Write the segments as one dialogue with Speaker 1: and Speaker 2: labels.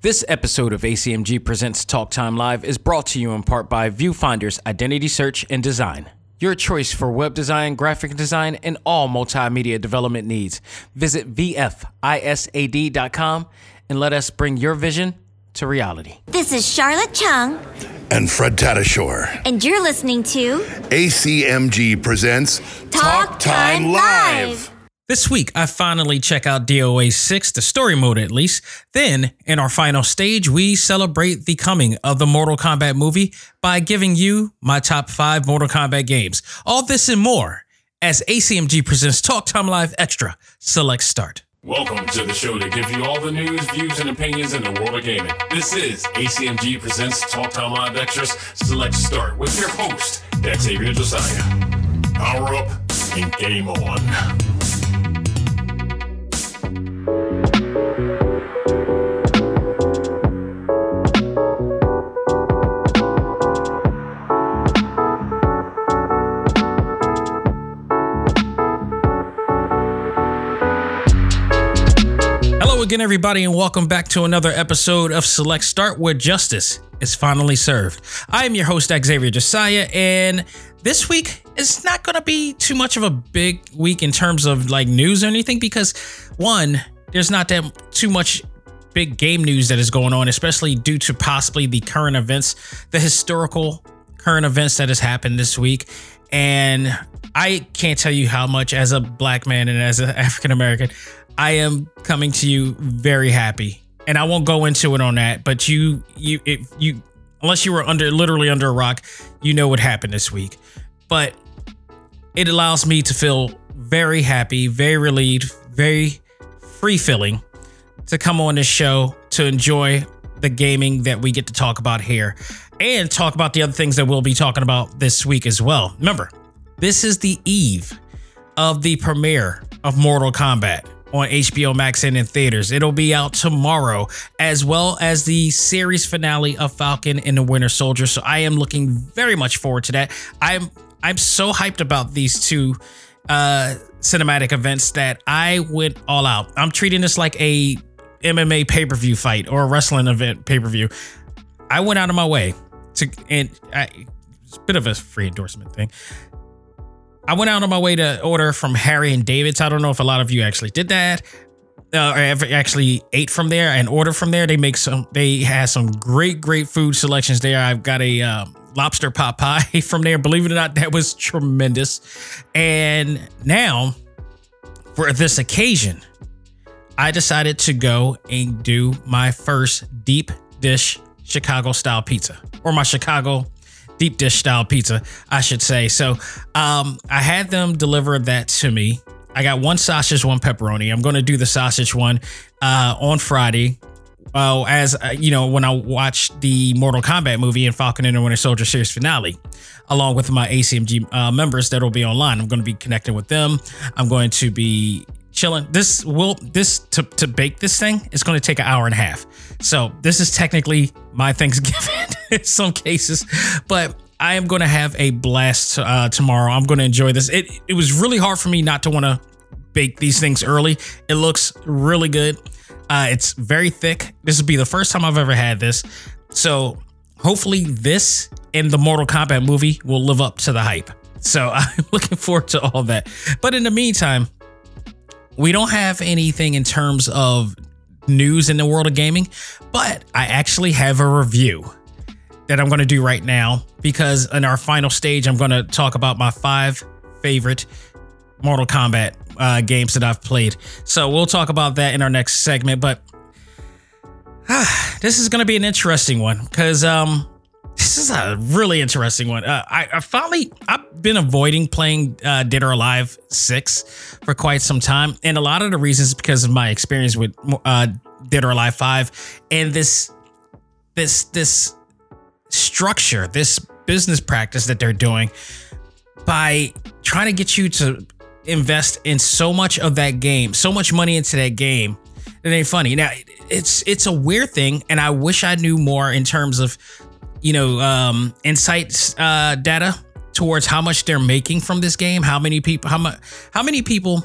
Speaker 1: This episode of ACMG Presents Talk Time Live is brought to you in part by Viewfinder's Identity Search and Design. Your choice for web design, graphic design, and all multimedia development needs. Visit VFISAD.com and let us bring your vision to reality.
Speaker 2: This is Charlotte Chung,
Speaker 3: and Fred Tatasciore.
Speaker 2: and you're listening to
Speaker 3: ACMG presents
Speaker 2: Talk Time Live.
Speaker 4: This week, I finally check out DOA 6, the story mode at least. Then, in our final stage, we celebrate the coming of the Mortal Kombat movie by giving you my top five Mortal Kombat games. All this and more as ACMG presents Talk Time Live Extra. Select Start.
Speaker 5: Welcome to the show to give you all the news, views, and opinions in the world of gaming. This is ACMG Presents Talk Time Live Extras Select Start with your host, Xavier Josiah. Power up and game on.
Speaker 4: Again, everybody, and welcome back to another episode of Select Start where justice is finally served. I am your host, Xavier Josiah, and this week is not going to be too much of a big week in terms of like news or anything because, one, there's not that too much big game news that is going on, especially due to possibly the current events, the historical current events that has happened this week. And I can't tell you how much, as a black man and as an African American, I am coming to you very happy. And I won't go into it on that, but you, you, if you, unless you were under literally under a rock, you know what happened this week. But it allows me to feel very happy, very relieved, very free feeling to come on this show to enjoy the gaming that we get to talk about here and talk about the other things that we'll be talking about this week as well. Remember, this is the eve of the premiere of Mortal Kombat on HBO Max and in theaters. It'll be out tomorrow, as well as the series finale of Falcon and the Winter Soldier. So I am looking very much forward to that. I'm I'm so hyped about these two uh cinematic events that I went all out. I'm treating this like a MMA pay-per-view fight or a wrestling event pay-per-view. I went out of my way to and I, it's a bit of a free endorsement thing. I went out of my way to order from Harry and David's. I don't know if a lot of you actually did that. Uh, or ever actually ate from there and ordered from there. They make some. They have some great, great food selections there. I've got a um, lobster pot pie from there. Believe it or not, that was tremendous. And now, for this occasion, I decided to go and do my first deep dish Chicago style pizza, or my Chicago deep dish style pizza, I should say. So um, I had them deliver that to me. I got one sausage, one pepperoni. I'm going to do the sausage one uh, on Friday. As uh, you know, when I watched the Mortal Kombat movie and Falcon and the Winter Soldier series finale, along with my ACMG uh, members that will be online, I'm going to be connecting with them. I'm going to be chilling. This will this to to bake this thing is going to take an hour and a half. So this is technically my Thanksgiving in some cases, but I am going to have a blast uh, tomorrow. I'm going to enjoy this. It it was really hard for me not to want to bake these things early. It looks really good. Uh, it's very thick. This will be the first time I've ever had this. So hopefully this and the Mortal Kombat movie will live up to the hype. So I'm looking forward to all that. But in the meantime, we don't have anything in terms of news in the world of gaming, but I actually have a review that I'm going to do right now because in our final stage, I'm going to talk about my five favorite Mortal Kombat uh, games that I've played. So we'll talk about that in our next segment. But ah, this is going to be an interesting one because um, this is a really interesting one. Uh, I, I finally I've been avoiding playing uh, Dead or Alive Six for quite some time, and a lot of the reasons is because of my experience with uh, Dead or Alive Five and this this this structure, this business practice that they're doing by trying to get you to invest in so much of that game, so much money into that game. It ain't funny. Now it's it's a weird thing, and I wish I knew more in terms of you know um insights uh data towards how much they're making from this game how many people how much how many people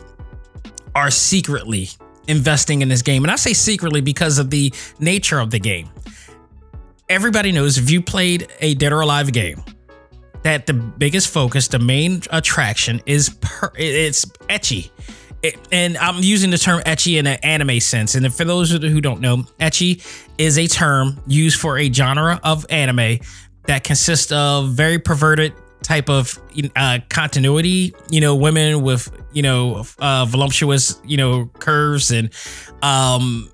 Speaker 4: are secretly investing in this game. And I say secretly because of the nature of the game. Everybody knows if you played a Dead or Alive game, that the biggest focus, the main attraction is per, it's ecchi. And I'm using the term ecchi in an anime sense. And for those who don't know, ecchi is a term used for a genre of anime that consists of very perverted type of uh, continuity. You know, women with you know uh, voluptuous you know curves and um,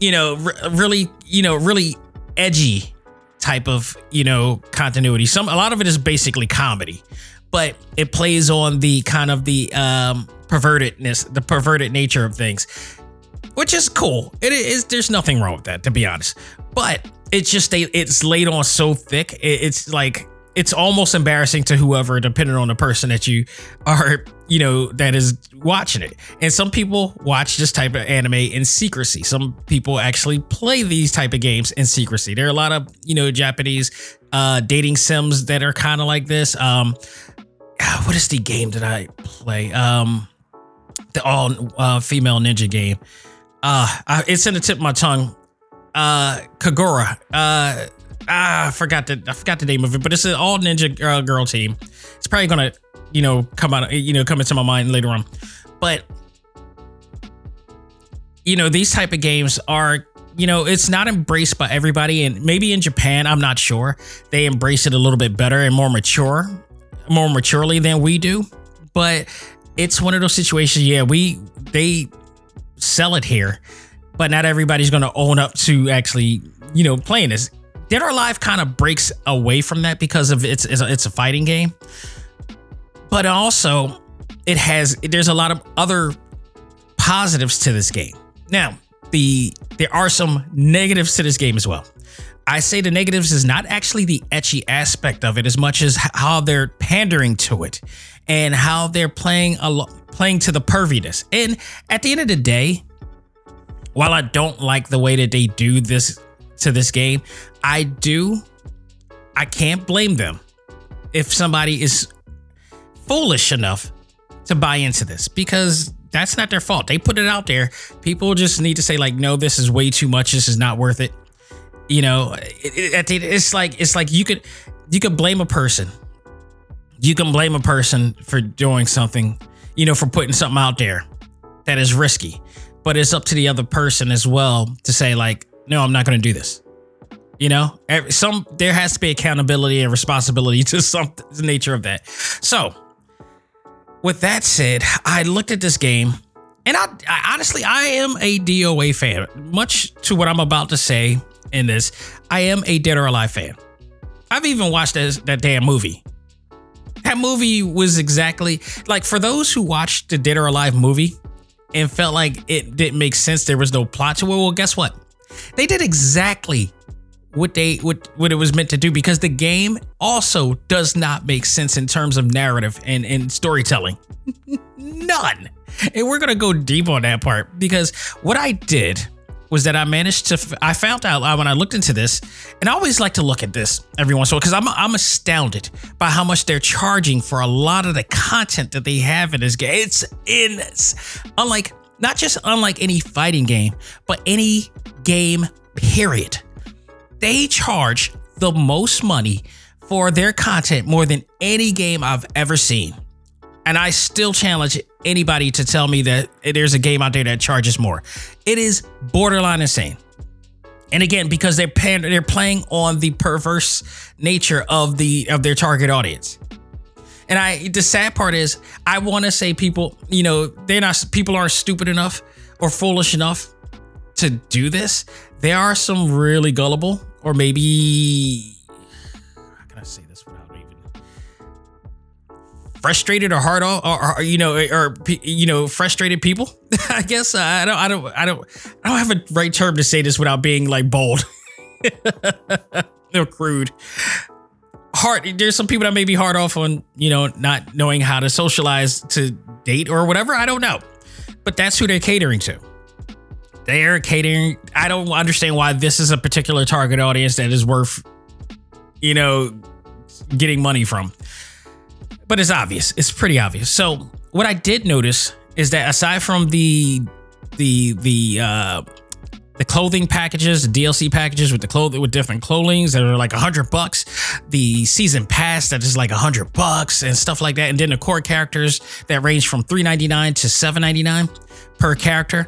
Speaker 4: you know r- really you know really edgy type of you know continuity. Some a lot of it is basically comedy, but it plays on the kind of the um, pervertedness, the perverted nature of things, which is cool. It is. There's nothing wrong with that, to be honest. But it's just it's laid on so thick. It's like it's almost embarrassing to whoever, depending on the person that you are, you know, that is watching it. And some people watch this type of anime in secrecy. Some people actually play these type of games in secrecy. There are a lot of, you know, Japanese uh, dating sims that are kind of like this. Um, what is the game that I play? Um, the all uh, female ninja game. Uh, I, it's in the tip of my tongue. Uh, Kagura. Uh, ah, I forgot the I forgot the name of it, but it's an all ninja uh, girl team. It's probably gonna, you know, come out, you know, come into my mind later on. But you know, these type of games are, you know, it's not embraced by everybody, and maybe in Japan, I'm not sure, they embrace it a little bit better and more mature, more maturely than we do. But it's one of those situations. Yeah, we they sell it here, but not everybody's gonna own up to actually, you know, playing this Dead or Alive kind of breaks away from that because of it's it's a, it's a fighting game, but also it has there's a lot of other positives to this game. Now, the there are some negatives to this game as well. I say the negatives is not actually the ecchi aspect of it as much as how they're pandering to it and how they're playing a playing to the perviness. And at the end of the day, while I don't like the way that they do this to this game, I do. I can't blame them if somebody is foolish enough to buy into this because that's not their fault. They put it out there. People just need to say like, no, this is way too much. This is not worth it. You know, it, it, it's like it's like you could you could blame a person. You can blame a person for doing something, you know, for putting something out there that is risky. But it's up to the other person as well to say like, no, I'm not going to do this. You know, some there has to be accountability and responsibility to some the nature of that. So, with that said, I looked at this game, and I, I honestly I am a DOA fan. Much to what I'm about to say in this, I am a Dead or Alive fan. I've even watched that, that damn movie. That movie was exactly like for those who watched the Dead or Alive movie and felt like it didn't make sense, there was no plot to it. Well, guess what? They did exactly what they what what it was meant to do because the game also does not make sense in terms of narrative and, and storytelling. None. And we're gonna go deep on that part because what I did was that I managed to I found out uh, when I looked into this, and I always like to look at this every once in a while because I'm I'm astounded by how much they're charging for a lot of the content that they have in this game. It's in unlike not just unlike any fighting game, but any game period they charge the most money for their content more than any game I've ever seen. And I still challenge anybody to tell me that there's a game out there that charges more. It is borderline insane. And again, because they're paying, they're playing on the perverse nature of the of their target audience. And I the sad part is I want to say people, you know, they're not people aren't stupid enough or foolish enough to do this. There are some really gullible or maybe frustrated or hard off, or, or, you know, or you know, frustrated people. I guess uh, I don't, I don't, I don't, I don't have a right term to say this without being like bold or crude. Hard. There's some people that may be hard off on you know not knowing how to socialize to date or whatever. I don't know, but that's who they're catering to they're catering. I don't understand why this is a particular target audience that is worth, you know, getting money from. But it's obvious. It's pretty obvious. So, what I did notice is that aside from the the the uh the clothing packages, the DLC packages with the clothing with different clothings that are like a hundred bucks, the season pass that is like a hundred bucks and stuff like that, and then the core characters that range from three ninety nine to seven ninety nine per character.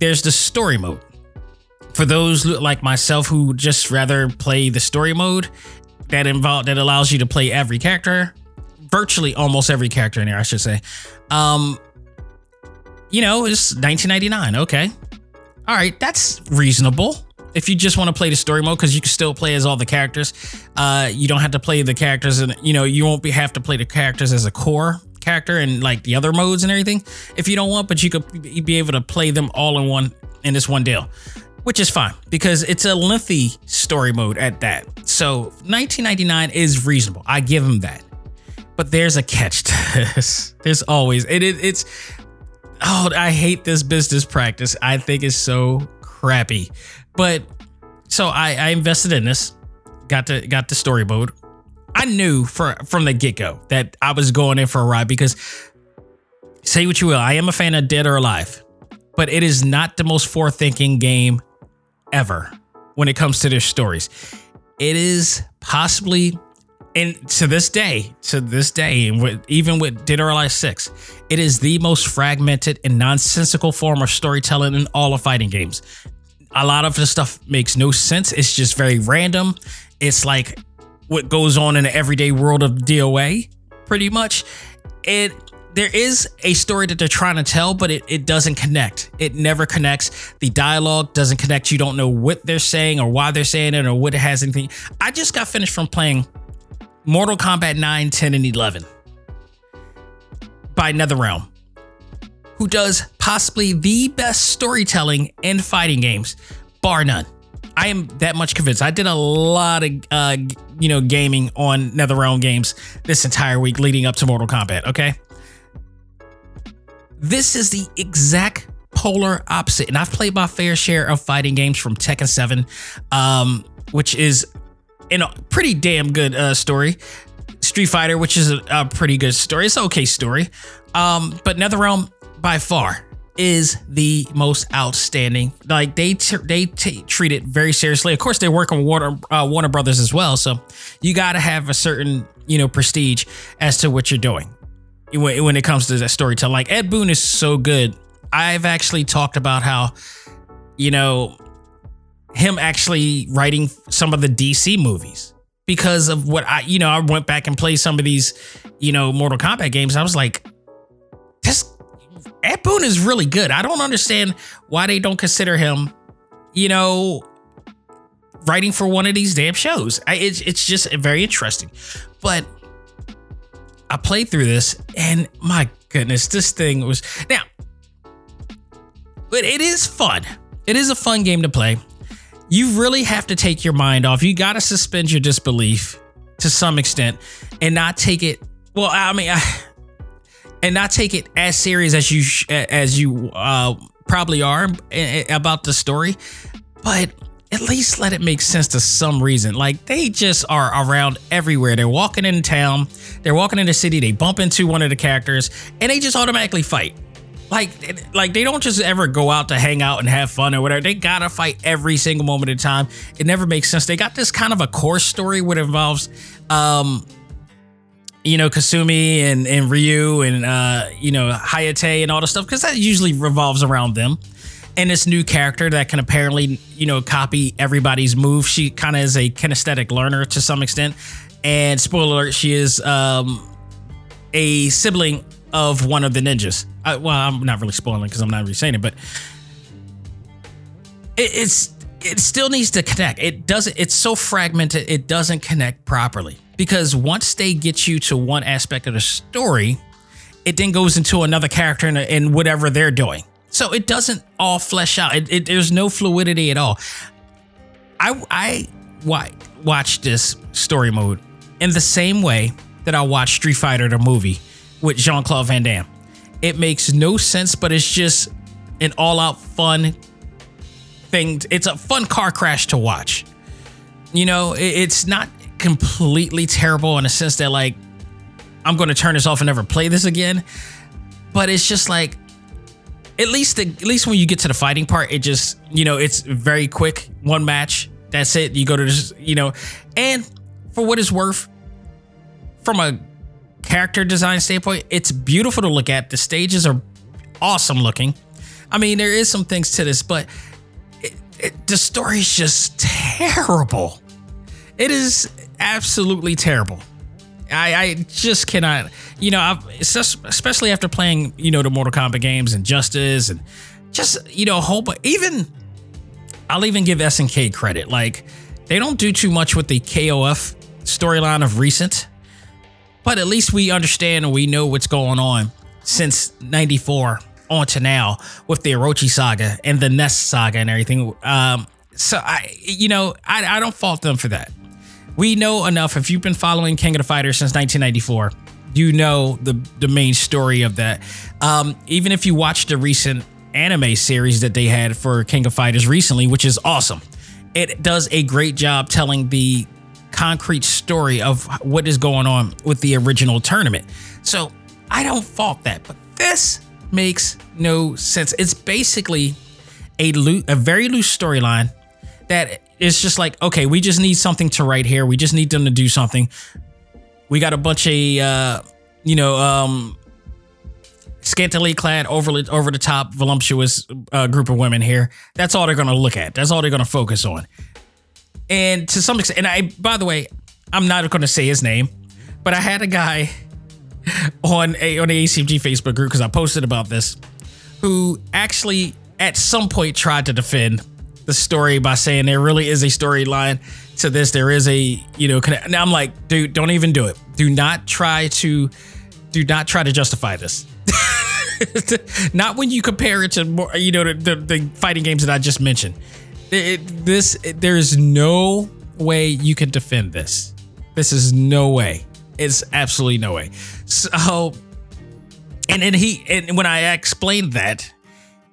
Speaker 4: There's the story mode for those like myself who just rather play the story mode that involve that allows you to play every character, virtually almost every character in there, I should say. Um, you know, it's 1999. Okay, all right, that's reasonable. If you just want to play the story mode, because you can still play as all the characters, uh, you don't have to play the characters, and you know you won't be have to play the characters as a core character and like the other modes and everything. If you don't want, but you could be able to play them all in one in this one deal, which is fine because it's a lengthy story mode at that. So 1999 is reasonable. I give them that. But there's a catch to this. There's always it, it it's oh, I hate this business practice. I think it's so crappy. But so I, I invested in this, got to got the story mode. I knew for from the get go that I was going in for a ride because say what you will, I am a fan of Dead or Alive, but it is not the most forward-thinking game ever when it comes to their stories. It is possibly and to this day, to this day, and even with Dead or Alive 6, it is the most fragmented and nonsensical form of storytelling in all of fighting games. A lot of the stuff makes no sense. It's just very random. It's like what goes on in the everyday world of DOA, pretty much. It there is a story that they're trying to tell, but it, it doesn't connect. It never connects. The dialogue doesn't connect. You don't know what they're saying or why they're saying it or what it has anything. I just got finished from playing Mortal Kombat 9, 10, and 11 by NetherRealm, who does possibly the best storytelling in fighting games, bar none. I am that much convinced. I did a lot of uh, you know gaming on NetherRealm games this entire week leading up to Mortal Kombat. Okay, this is the exact polar opposite, and I've played my fair share of fighting games from Tekken 7, um, which is in a pretty damn good uh, story. Street Fighter, which is a, a, pretty good story. It's okay story. Um, but NetherRealm by far is the most outstanding. Like they t- they t- treat it very seriously. Of course, they work on Warner uh, Warner Brothers as well, so you got to have a certain you know prestige as to what you're doing when, when it comes to that storytelling. Like Ed Boon is so good. I've actually talked about how you know him actually writing some of the DC movies because of what I, you know, I went back and played some of these, you know, Mortal Kombat games. I was like, this Ed Boon is really good. I don't understand why they don't consider him, you know, writing for one of these damn shows. I, it's it's just very interesting. But I played through this, and my goodness, this thing was now. But it is fun. It is a fun game to play you really have to take your mind off. You got to suspend your disbelief to some extent and not take it. Well, I mean, I, and not take it as serious as you as you uh, probably are about the story, but at least let it make sense to some reason. Like they just are around everywhere. They're walking in town, they're walking in the city, they bump into one of the characters, and they just automatically fight like like they don't just ever go out to hang out and have fun or whatever. They gotta fight every single moment of time. It never makes sense. They got this kind of a core story what involves um you know Kasumi and and Ryu and uh you know Hayate and all the stuff because that usually revolves around them. And this new character that can apparently you know copy everybody's move. She kind of is a kinesthetic learner to some extent. And spoiler alert, she is um a sibling of one of the ninjas. I, well, I'm not really spoiling because I'm not really saying it, but it, it's it still needs to connect. It doesn't. It's so fragmented. It doesn't connect properly because once they get you to one aspect of the story, it then goes into another character and, and whatever they're doing. So it doesn't all flesh out. It, it, there's no fluidity at all. I I watch this story mode in the same way that I watch Street Fighter the movie with Jean Claude Van Damme. It makes no sense, but it's just an all out fun thing. It's a fun car crash to watch. You know, it's not completely terrible in a sense that, like, I'm going to turn this off and never play this again. But it's just like, at least the, at least when you get to the fighting part, it just you know it's very quick, one match, that's it. You go to this, you know, and for what it's worth, from a character design standpoint, it's beautiful to look at. The stages are awesome looking. I mean, there is some things to this, but it, it, the story is just terrible. It is absolutely terrible. I, I just cannot, you know, I've, just, especially after playing, you know, the Mortal Kombat games and Justice and just, you know, a whole, but even, I'll even give SNK credit. Like, they don't do too much with the KOF storyline of recent, but at least we understand and we know what's going on since 94 on to now with the Orochi saga and the NESTS saga and everything. Um, so I, you know, I, I don't fault them for that. We know enough. If you've been following King of the Fighters since 1994, you know the the main story of that. Um, even if you watched the recent anime series that they had for King of Fighters recently, which is awesome, it does a great job telling the concrete story of what is going on with the original tournament. So I don't fault that, but this makes no sense. It's basically a lo- a very loose storyline that is just like, okay, we just need something to write here. We just need them to do something. We got a bunch of, uh, you know, um, scantily clad, over over the top, voluptuous uh, group of women here. That's all they're gonna look at. That's all they're gonna focus on. And to some extent, and I, by the way, I'm not gonna say his name, but I had a guy on a on the ACMG Facebook group because I posted about this, who actually at some point tried to defend the story by saying there really is a storyline to this. There is a you know. Now I'm like, dude, don't even do it. Do not try to, do not try to justify this. not when you compare it to more, you know, the, the, the fighting games that I just mentioned. It, this, it, there's no way you can defend this. This is no way. It's absolutely no way. So, and then he, and when I explained that,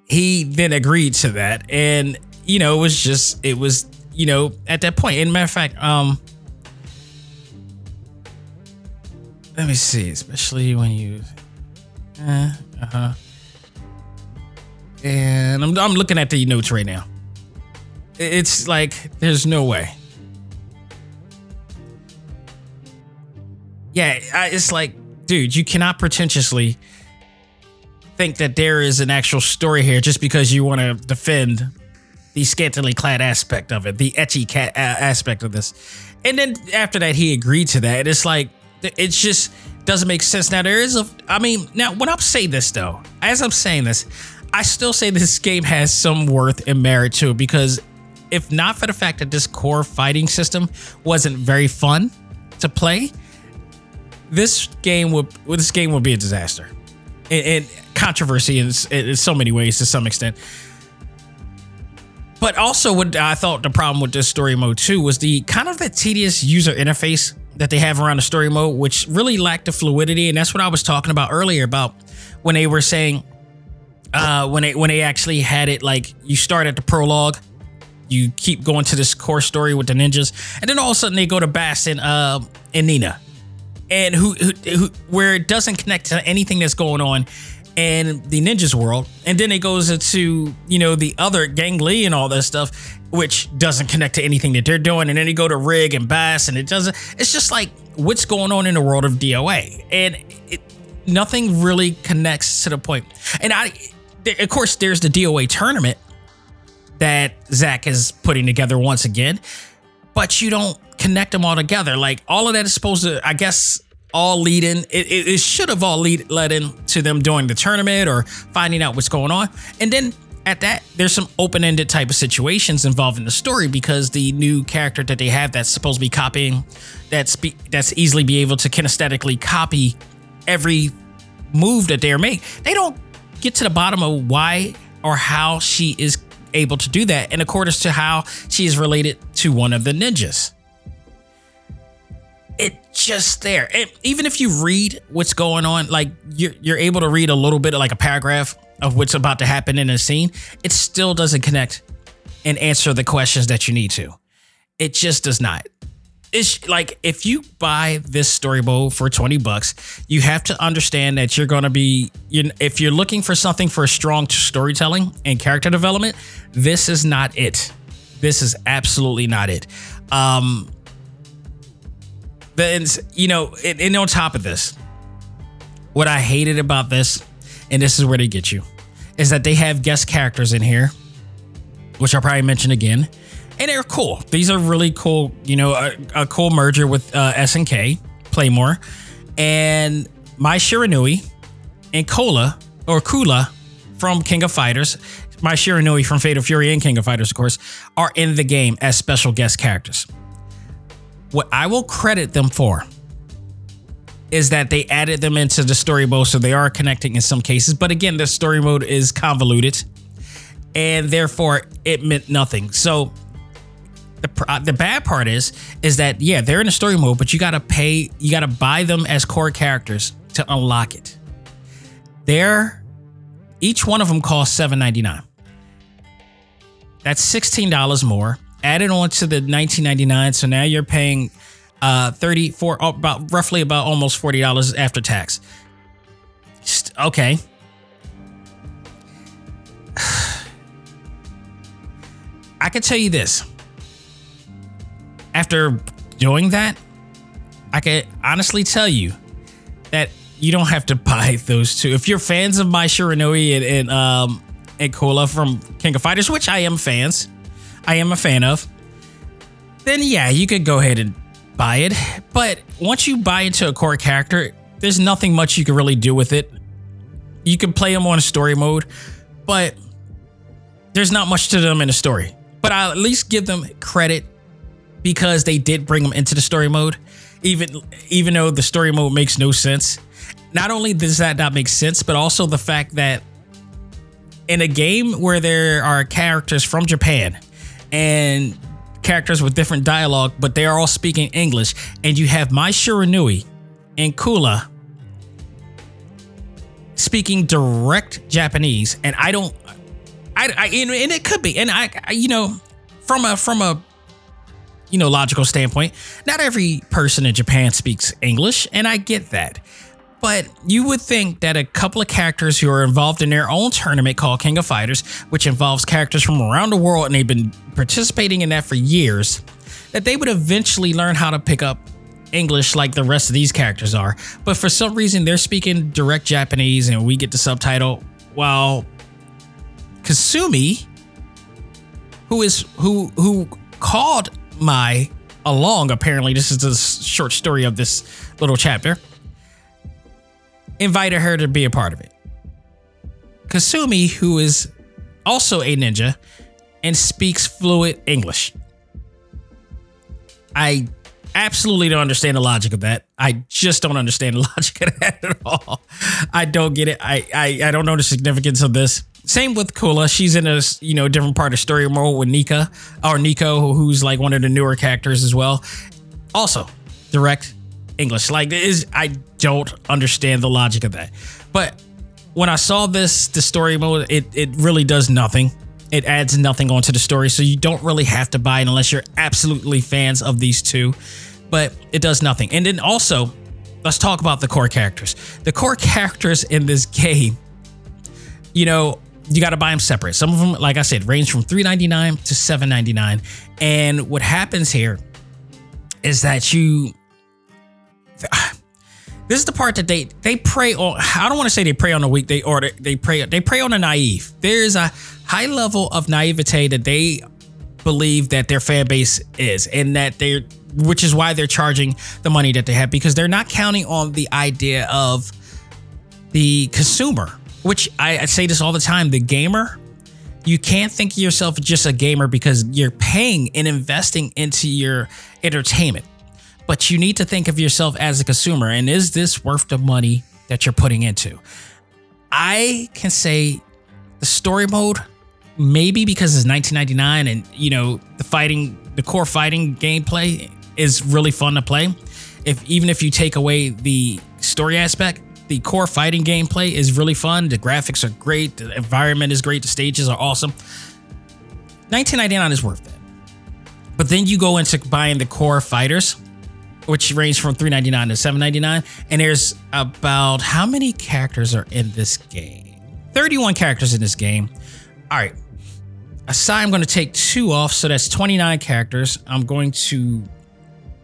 Speaker 4: he then agreed to that, and you know, it was just, it was, you know, at that point. And matter of fact, um, let me see, especially when you, uh huh. And I'm, I'm looking at the notes right now. It's like, there's no way. Yeah, it's like, dude, you cannot pretentiously think that there is an actual story here just because you want to defend the scantily clad aspect of it, the etchy cat aspect of this. And then after that, he agreed to that. It's like, it just doesn't make sense. Now, there is a, I mean, now when I'm saying this though, as I'm saying this, I still say this game has some worth and merit to it because if not for the fact that this core fighting system wasn't very fun to play, this game would this game would be a disaster and, controversy in, in so many ways to some extent. But also, what I thought the problem with this story mode too was the kind of the tedious user interface that they have around the story mode, which really lacked the fluidity. And that's what I was talking about earlier about when they were saying, uh, when they when they actually had it like you start at the prologue, you keep going to this core story with the ninjas, and then all of a sudden they go to Bass and uh and Nina, and who, who, who where it doesn't connect to anything that's going on in the ninjas world. And then it goes into you know the other Jann Lee and all that stuff which doesn't connect to anything that they're doing. And then you go to rig and bass and it doesn't it's just like what's going on in the world of doa and it, nothing really connects to the point. point and i of course there's the doa tournament that Zack is putting together once again but you don't connect them all together like all of that is supposed to i guess all lead in. It, it, it should have all lead led into them doing the tournament or finding out what's going on. And then at that, there's some open-ended type of situations involved in the story because the new character that they have that's supposed to be copying, that's be, that's easily be able to kinesthetically copy every move that they're making. They don't get to the bottom of why or how she is able to do that, in accordance to how she is related to one of the ninjas it's just there. And even if you read what's going on, like you're you're able to read a little bit of like a paragraph of what's about to happen in a scene, it still doesn't connect and answer the questions that you need to. It just does not. It's like if you buy this story mode for 20 bucks, you have to understand that you're going to be you if you're looking for something for strong storytelling and character development, this is not it. This is absolutely not it. Um then you know, and, and on top of this, what I hated about this, and this is where they get you, is that they have guest characters in here, which I'll probably mention again and they're cool. These are really cool. You know, a, a cool merger with uh, SNK, Playmore, and Mai Shiranui and Cola or Kula from King of Fighters. Mai Shiranui from Fatal Fury and King of Fighters, of course, are in the game as special guest characters. What I will credit them for is that they added them into the story mode, so they are connecting in some cases. But again, the story mode is convoluted, and therefore it meant nothing. So the uh, the bad part is is that yeah they're in a story mode but you gotta pay you gotta buy them as core characters to unlock it. They're each one of them costs 7.99 that's $16 more added on to the 19.99 so now you're paying uh 34 about roughly about almost $40 after tax. Okay. I can tell you this after doing that, I can honestly tell you that you don't have to buy those two. If you're fans of Mai Shiranui and, and um and Cola from King of Fighters, which I am fans, I am a fan of, then yeah, you could go ahead and buy it. But once you buy into a core character, there's nothing much you can really do with it. You can play them on story mode, but there's not much to them in the story. But I'll at least give them credit because they did bring them into the story mode, even even though the story mode makes no sense. Not only does that not make sense, but also the fact that in a game where there are characters from Japan and characters with different dialogue, but they are all speaking English, and you have Mai Shiranui and Kula speaking direct Japanese, and I don't, I, I and it could be, and I, I, you know, from a from a you know, logical standpoint, not every person in Japan speaks English, and I get that. But you would think that a couple of characters who are involved in their own tournament called King of Fighters, which involves characters from around the world and they've been participating in that for years, that they would eventually learn how to pick up English like the rest of these characters are. But for some reason, they're speaking direct Japanese and we get the subtitle while Kasumi, who is who who called Mai along, apparently, this is the short story of this little chapter, invited her to be a part of it. Kasumi, who is also a ninja and speaks fluent English. I absolutely don't understand the logic of that. I just don't understand the logic of that at all. I don't get it. I I, I don't know the significance of this. Same with Kula. She's in a you know different part of story mode with Nika or Nico, who's like one of the newer characters as well. Also, direct English. Like is I don't understand the logic of that. But when I saw this, the story mode, it it really does nothing. It adds nothing onto the story, so you don't really have to buy it unless you're absolutely fans of these two. But it does nothing. And then also, let's talk about the core characters. The core characters in this game, you know, you got to buy them separate. Some of them, like I said, range from $3.99 to $7.99. And what happens here is that you. This is the part that they they prey on. I don't want to say they prey on the weak. They or they, they prey they prey on the naive. There is a high level of naivete that they believe that their fan base is, and that they're which is why they're charging the money that they have because they're not counting on the idea of the consumer which I, I say this all the time the gamer you can't think of yourself just a gamer because you're paying and investing into your entertainment. But you need to think of yourself as a consumer and is this worth the money that you're putting into? I can say the story mode maybe because it's 1999 and you know the fighting the core fighting gameplay is really fun to play. If even if you take away the story aspect the core fighting gameplay is really fun. The graphics are great. The environment is great. The stages are awesome. 1999 is worth it. But then you go into buying the core fighters, which range from 399 to 799 and there's about how many characters are in this game 31 characters in this game all right aside i'm going to take two off so that's 29 characters i'm going to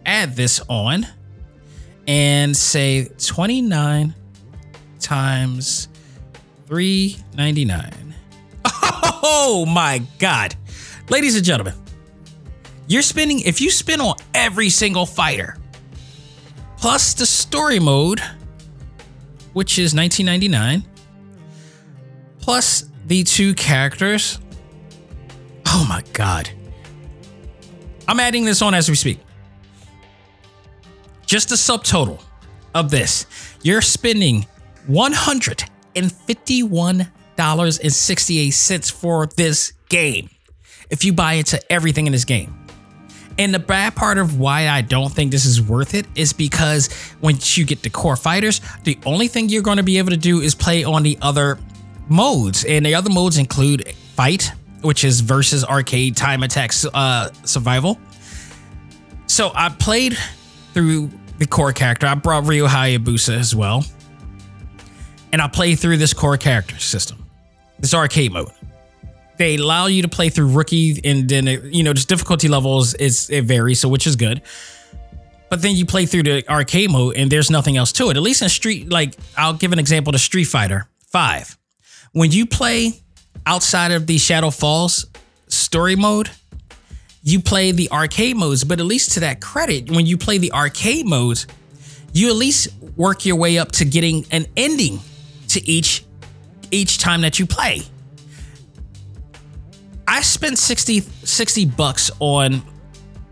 Speaker 4: add this on and say 29 times 399 oh my god ladies and gentlemen you're spending if you spin on every single fighter plus the story mode, which is 1999, plus the two characters. Oh my god. I'm adding this on as we speak. Just the subtotal of this, you're spending $151.68 for this game if you buy into everything in this game. And the bad part of why I don't think this is worth it is because once you get the core fighters, the only thing you're going to be able to do is play on the other modes. And the other modes include fight, which is versus arcade, time attacks, uh, survival. So I played through the core character. I brought Ryu Hayabusa as well. And I play through this core character system, this arcade mode. They allow you to play through rookie and then you know just difficulty levels is it varies so which is good. But then you play through the arcade mode and there's nothing else to it. At least in street like i'll give an example to street fighter 5 when you play outside of the shadow falls story mode you play the arcade modes but at least to that credit when you play the arcade modes you at least work your way up to getting an ending to each each time that you play I spent 60, 60 bucks on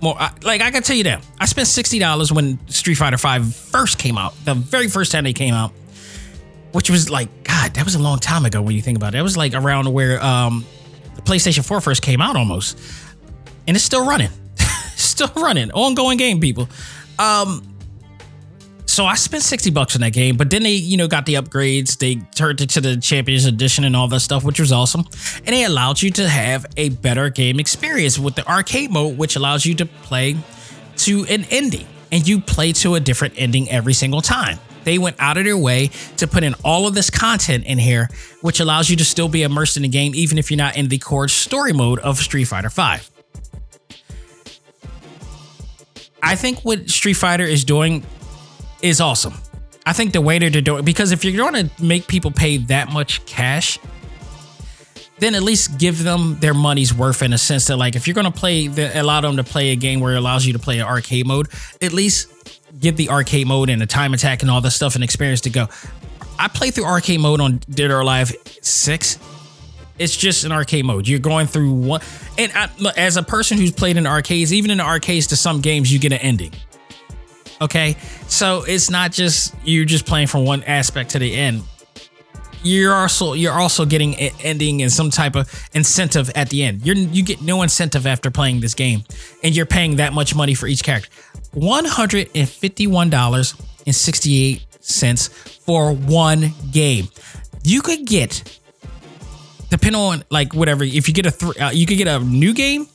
Speaker 4: more. Like I can tell you that I spent sixty dollars when Street Fighter Five first came out, the very first time they came out, which was like God, that was a long time ago when you think about it. It was like around where um, the PlayStation Four first came out almost, and it's still running, still running, ongoing game, people. Um, so I spent 60 bucks on that game, but then they, you know, got the upgrades. They turned it to the Champions Edition and all that stuff, which was awesome. And they allowed you to have a better game experience with the arcade mode, which allows you to play to an ending. And you play to a different ending every single time. They went out of their way to put in all of this content in here, which allows you to still be immersed in the game, even if you're not in the core story mode of Street Fighter V. I think what Street Fighter is doing is awesome. I think the way they're doing because if you're going to make people pay that much cash, then at least give them their money's worth in a sense that like if you're going to play the, allow them to play a game where it allows you to play an arcade mode, at least give the arcade mode and the time attack and all the stuff and experience to go. I played through arcade mode on Dead or Alive 6. It's just an arcade mode. You're going through one and I, as a person who's played in arcades, even in arcades to some games you get an ending. Okay. So it's not just you're just playing from one aspect to the end. You're also you're also getting an ending and some type of incentive at the end. You're you get no incentive after playing this game, and you're paying that much money for each character. One hundred and fifty-one dollars and sixty-eight cents for one game. You could get, depending on like whatever. If you get a three, uh, you could get a new game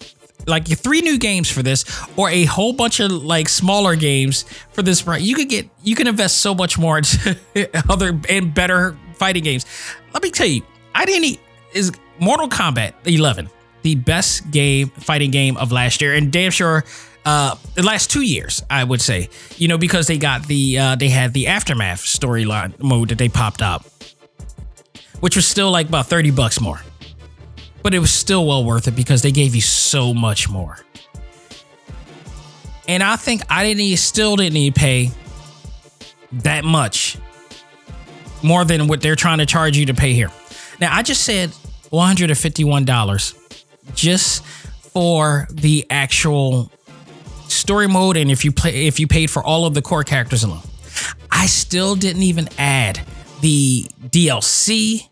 Speaker 4: like three new games for this or a whole bunch of like smaller games for this right you could get you can invest so much more into other and better fighting games. Let me tell you i didn't eat, is mortal kombat 11 the best game fighting game of last year and damn sure uh the last two years i would say. You know because they got the uh they had the aftermath storyline mode that they popped up which was still like about 30 bucks more but it was still well worth it because they gave you so much more. And I think I didn't need, still didn't need to pay that much more than what they're trying to charge you to pay here. Now I just said $151 just for the actual story mode and if you play if you paid for all of the core characters alone. I still didn't even add the DLC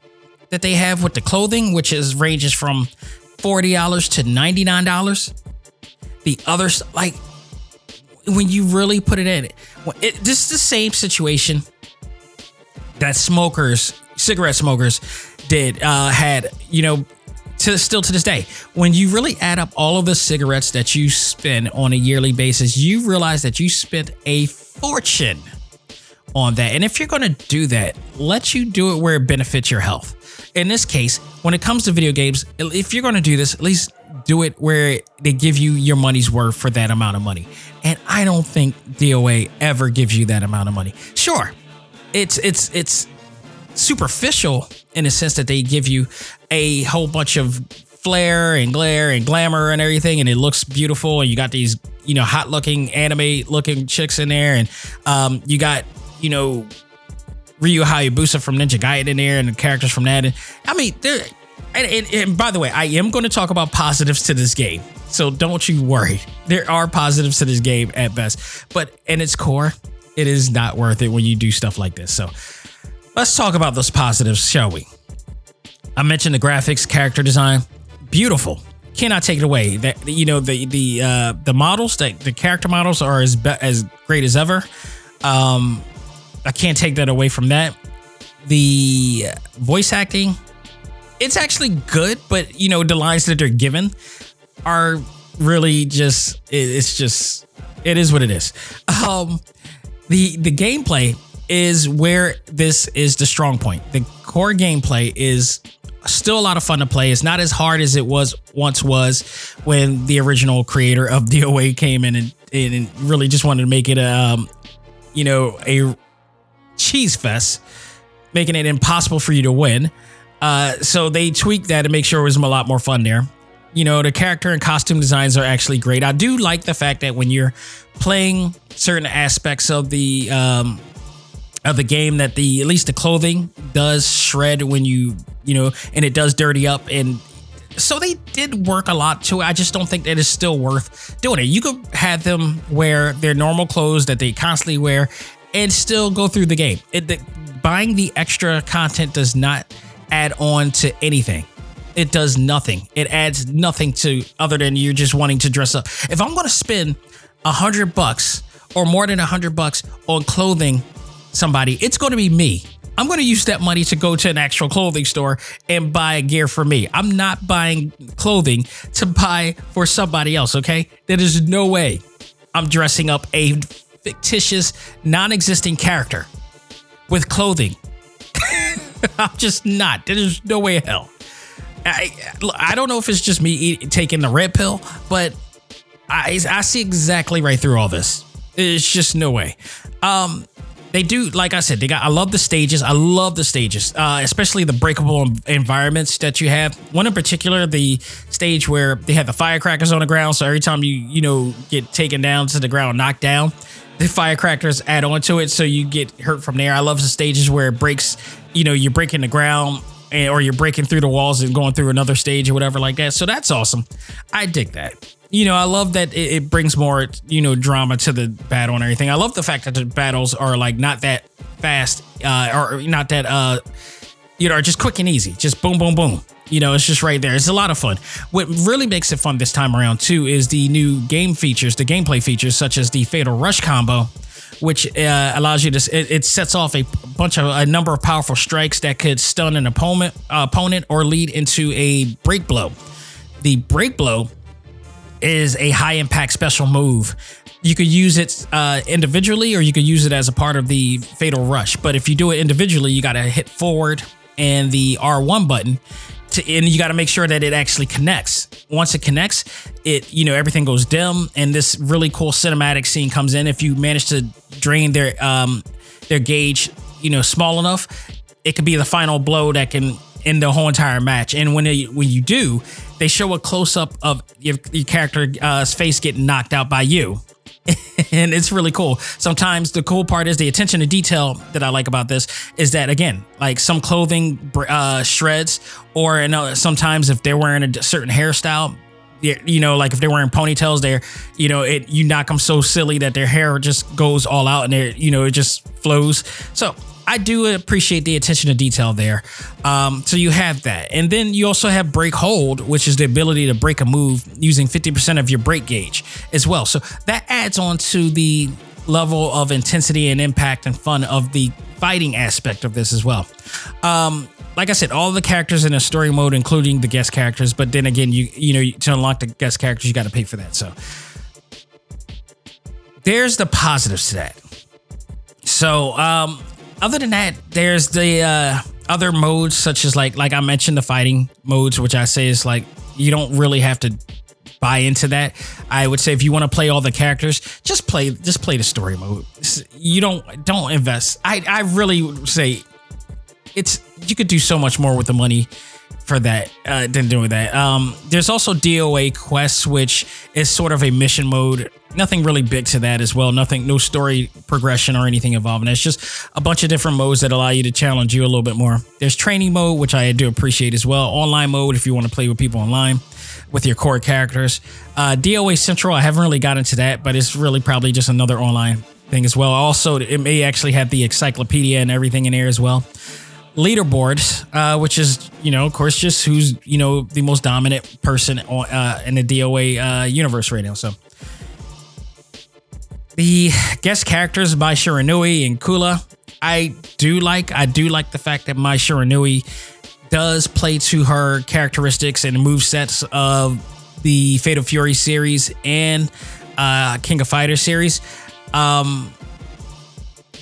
Speaker 4: that they have with the clothing, which is ranges from $40 to $99. The others, like when you really put it in it, it this is the same situation that smokers, cigarette smokers did, uh, had, you know, to still to this day, when you really add up all of the cigarettes that you spend on a yearly basis, you realize that you spent a fortune on that. And if you're going to do that, let you do it where it benefits your health. In this case, when it comes to video games, if you're going to do this, at least do it where they give you your money's worth for that amount of money. And I don't think DOA ever gives you that amount of money. Sure, it's it's it's superficial in the sense that they give you a whole bunch of flair and glare and glamour and everything, and it looks beautiful. And you got these, you know, hot looking anime looking chicks in there, and um, you got, you know, Ryu Hayabusa from Ninja Gaiden there, and the characters from that. And I mean, there. And, and, and by the way, I am going to talk about positives to this game, so don't you worry. There are positives to this game at best, but in its core, it is not worth it when you do stuff like this. So let's talk about those positives, shall we? I mentioned the graphics, character design, beautiful. Cannot take it away. That you know the the uh, the models, that the character models are as be- as great as ever. Um, I can't take that away from that. The voice acting, it's actually good, but you know the lines that they're given are really just it's just it is what it is. Um, the the gameplay is where this is the strong point. The core gameplay is still a lot of fun to play. It's not as hard as it was once was when the original creator of DOA came in and, and really just wanted to make it a um, you know a cheese fest, making it impossible for you to win. Uh, so they tweaked that to make sure it was a lot more fun there. You know, the character and costume designs are actually great. I do like the fact that when you're playing certain aspects of the um, of the game that the at least the clothing does shred when you you know and it does dirty up and so they did work a lot to it. I just don't think that it's still worth doing it. You could have them wear their normal clothes that they constantly wear and still go through the game. It, the, buying the extra content does not add on to anything. It does nothing. It adds nothing to other than you're just wanting to dress up. If I'm going to spend a hundred bucks or more than a hundred bucks on clothing somebody, it's going to be me. I'm going to use that money to go to an actual clothing store and buy gear for me. I'm not buying clothing to buy for somebody else, okay? There is no way I'm dressing up a fictitious, non existing character with clothing. I'm just not. There's no way hell. I, I don't know if it's just me eat, taking the red pill, but I, I see exactly right through all this. It's just no way. Um, they do like i said they got i love the stages i love the stages uh, especially the breakable environments that you have one in particular the stage where they have the firecrackers on the ground so every time you you know get taken down to the ground knocked down the firecrackers add on to it so you get hurt from there. I love the stages where it breaks you know you're breaking the ground and, or you're breaking through the walls and going through another stage or whatever like that. So that's awesome. I dig that. You know, I love that it, it, brings more, you know, drama to the battle and everything. I love the fact that the battles are like not that fast, uh, or not that, uh, you know, are just quick and easy. Just boom, boom, boom. You know, it's just right there. It's a lot of fun. What really makes it fun this time around too is the new game features, the gameplay features, such as the Fatal Rush combo, which uh, allows you to. It, it, sets off a bunch of a number of powerful strikes that could stun an opponent, uh, opponent, or lead into a break blow. The break blow is a high impact special move. You could use it uh, individually or you could use it as a part of the Fatal Rush. But if you do it individually, you got to hit forward and the R1 button. To, and you got to make sure that it actually connects. Once it connects, it you know everything goes dim, and this really cool cinematic scene comes in. If you manage to drain their um their gauge, you know, small enough, it could be the final blow that can end the whole entire match. And when they, when you do, they show a close up of your, your character's uh, face getting knocked out by you. and it's really cool. Sometimes the cool part is the attention to detail that I like about this is that again, like some clothing uh, shreds, or you know, sometimes if they're wearing a certain hairstyle, you know, like if they're wearing ponytails, they're, you know, it you knock them so silly that their hair just goes all out and they you know, it just flows. So I do appreciate the attention to detail there. Um, so you have that. And then you also have break hold, which is the ability to break a move using 50% of your break gauge as well. So that adds on to the level of intensity and impact and fun of the fighting aspect of this as well. Um, like I said, all the characters in a story mode, including the guest characters. But then again, you you know to unlock the guest characters, you got to pay for that. So there's the positives to that. So um, other than that, there's the uh, other modes such as like like I mentioned the fighting modes, which I say is like you don't really have to buy into that. I would say if you want to play all the characters, just play just play the story mode. You don't don't invest. I I really say it's you could do so much more with the money for that uh, than doing that. Um, there's also DOA quests, which is sort of a mission mode. Nothing really big to that as well. Nothing, no story progression or anything involved. It's just a bunch of different modes that allow you to challenge you a little bit more. There's training mode, which I do appreciate as well. Online mode, if you want to play with people online with your core characters. Uh, DOA Central, I haven't really got into that, but it's really probably just another online thing as well. Also, it may actually have the encyclopedia and everything in there as well leaderboard, uh, which is you know, of course, just who's you know the most dominant person uh, in the DOA uh, universe right now. So the guest characters Mai Shiranui and Kula, I do like. I do like the fact that Mai Shiranui does play to her characteristics and move sets of the Fatal Fury series and uh, King of Fighters series. Um,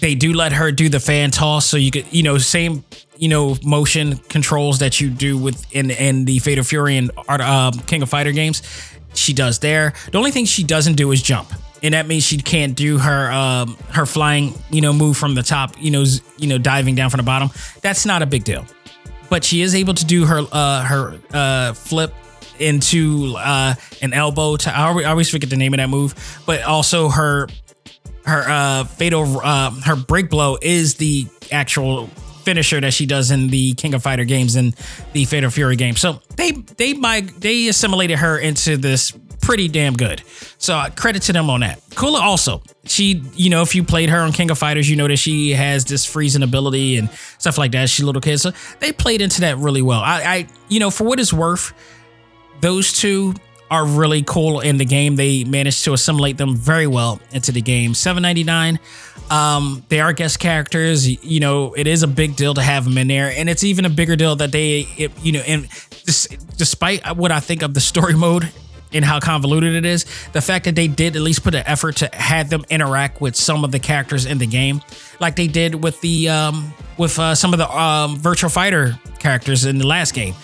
Speaker 4: they do let her do the fan toss, so you could, you know, same you know motion controls that you do with in in the Fatal Fury and uh, King of Fighter games. She does there. The only thing she doesn't do is jump, and that means she can't do her um, her flying you know move from the top. You know z- you know diving down from the bottom. That's not a big deal, but she is able to do her uh, her uh, flip into uh, an elbow. To I always forget the name of that move, but also her her uh, fatal uh, her break blow is the actual finisher that she does in the King of Fighter games and the Fatal Fury game. So they they might they assimilated her into this pretty damn good. So uh, credit to them on that. Kula also, she, you know, if you played her on King of Fighters, you know that she has this freezing ability and stuff like that. She's a little kid. So they played into that really well. I, I you know, for what it's worth, those two are really cool in the game. They managed to assimilate them very well into the game. 799 um, they are guest characters. You know, it is a big deal to have them in there, and it's even a bigger deal that they, it, you know, and this, despite what I think of the story mode and how convoluted it is, the fact that they did at least put an effort to have them interact with some of the characters in the game, like they did with the um, with uh, some of the um, Virtual Fighter characters in the last game.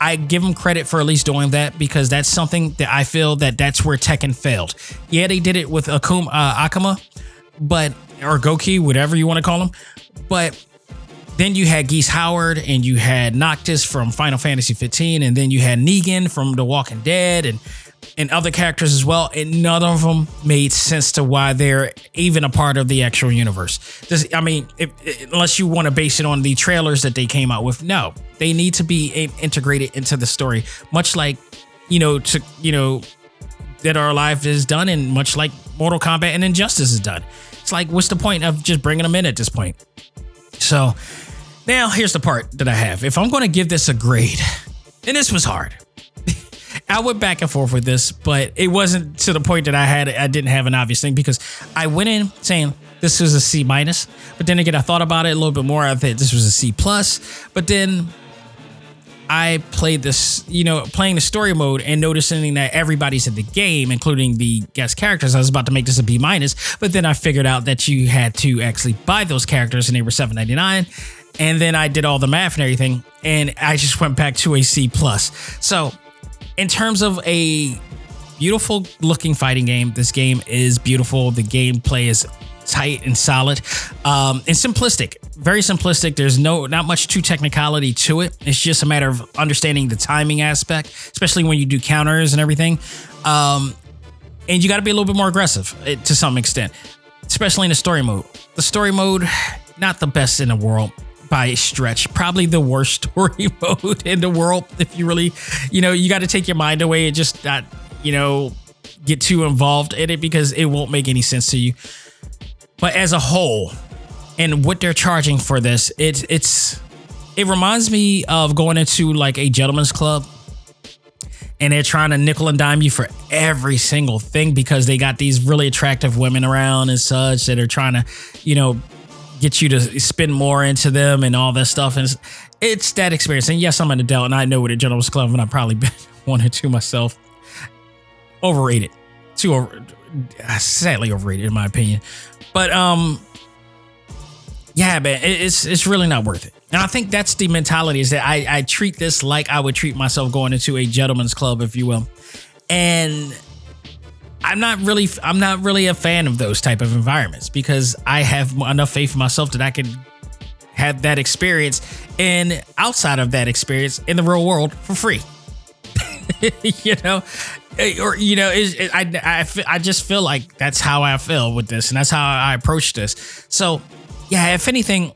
Speaker 4: I give them credit for at least doing that because that's something that I feel that that's where Tekken failed. Yeah, they did it with Akuma, uh, Akuma, but or Goki, whatever you want to call him. But then you had Geese Howard and you had Noctis from Final Fantasy 15, and then you had Negan from The Walking Dead and and other characters as well. And none of them made sense to why they're even a part of the actual universe. This, I mean, if, unless you want to base it on the trailers that they came out with, no, they need to be integrated into the story, much like you know to you know Dead or Alive is done, and much like Mortal Kombat and Injustice is done. It's like, what's the point of just bringing them in at this point? So now here's the part that I have. If I'm going to give this a grade, and this was hard. I went back and forth with this, but it wasn't to the point that I had I didn't have an obvious thing because I went in saying this was a C minus, but then again I thought about it a little bit more. I thought this was a C plus, but then I played this, you know, playing the story mode and noticing that everybody's in the game, including the guest characters. I was about to make this a B minus, but then I figured out that you had to actually buy those characters and they were seven ninety nine. And then I did all the math and everything, and I just went back to a C plus. So, in terms of a beautiful looking fighting game, this game is beautiful. The gameplay is tight and solid um, and simplistic very simplistic. There's no not much to technicality to it. It's just a matter of understanding the timing aspect especially when you do counters and everything. Um, and you got to be a little bit more aggressive eh, to some extent especially in the story mode. The story mode not the best in the world by a stretch. Probably the worst story mode in the world if you really you know you got to take your mind away and just not you know get too involved in it because it won't make any sense to you. But as a whole, and what they're charging for this, it's it's it reminds me of going into like a gentleman's club and they're trying to nickel and dime you for every single thing because they got these really attractive women around and such that are trying to, you know, get you to spend more into them and all that stuff. And it's, it's that experience. And yes, I'm an adult and I know what a gentleman's club, and I've probably been one or two myself. Overrated. Too over, sadly overrated in my opinion. But um yeah, man, it's it's really not worth it. And I think that's the mentality is that I, I treat this like I would treat myself going into a gentleman's club, if you will. And I'm not really I'm not really a fan of those type of environments because I have enough faith in myself that I can have that experience and outside of that experience in the real world for free. you know, eh, or you know, it, it, eh, I I I just feel like that's how I feel with this, and that's how I approach this. So yeah, if anything,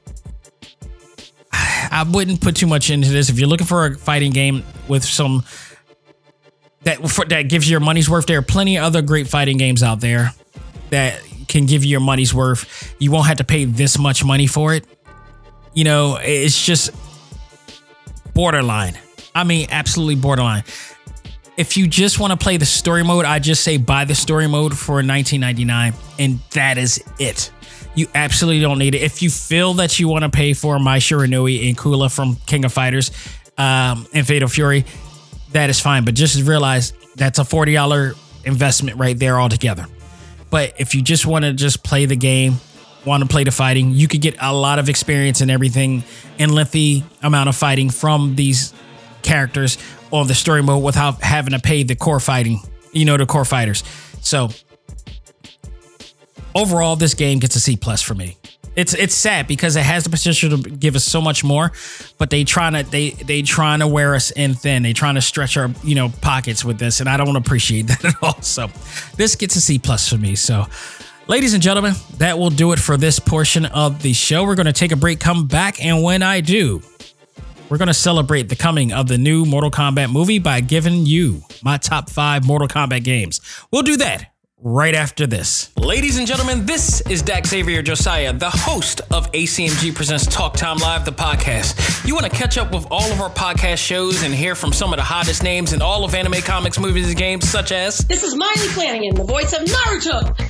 Speaker 4: I wouldn't put too much into this. If you're looking for a fighting game with some that for, that gives you your money's worth, there are plenty of other great fighting games out there that can give you your money's worth. You won't have to pay this much money for it. You know, it's just borderline. I mean, absolutely borderline. If you just want to play the story mode, I just say buy the story mode for 19.99, and that is it. You absolutely don't need it. If you feel that you want to pay for Mai Shiranui and Kula from King of Fighters um, and Fatal Fury, that is fine. But just realize that's a $40 investment right there altogether. But if you just want to just play the game, want to play the fighting, you could get a lot of experience and everything and lengthy amount of fighting from these characters on the story mode without having to pay the core fighting, you know, the core fighters. So overall, this game gets a C plus for me. It's it's sad because it has the potential to give us so much more, but they trying to they they trying to wear us in thin. They trying to stretch our you know pockets with this, and I don't appreciate that at all. So this gets a C plus for me. So. Ladies and gentlemen, that will do it for this portion of the show. We're going to take a break, come back, and when I do, we're going to celebrate the coming of the new Mortal Kombat movie by giving you my top five Mortal Kombat games. We'll do that right after this. Ladies and gentlemen, this is Dak Xavier Josiah, the host of ACMG Presents Talk Time Live, the podcast. You want to catch up with all of our podcast shows and hear from some of the hottest names in all of anime, comics, movies, and games, such as
Speaker 6: This is Maile Flanagan, the voice of Naruto.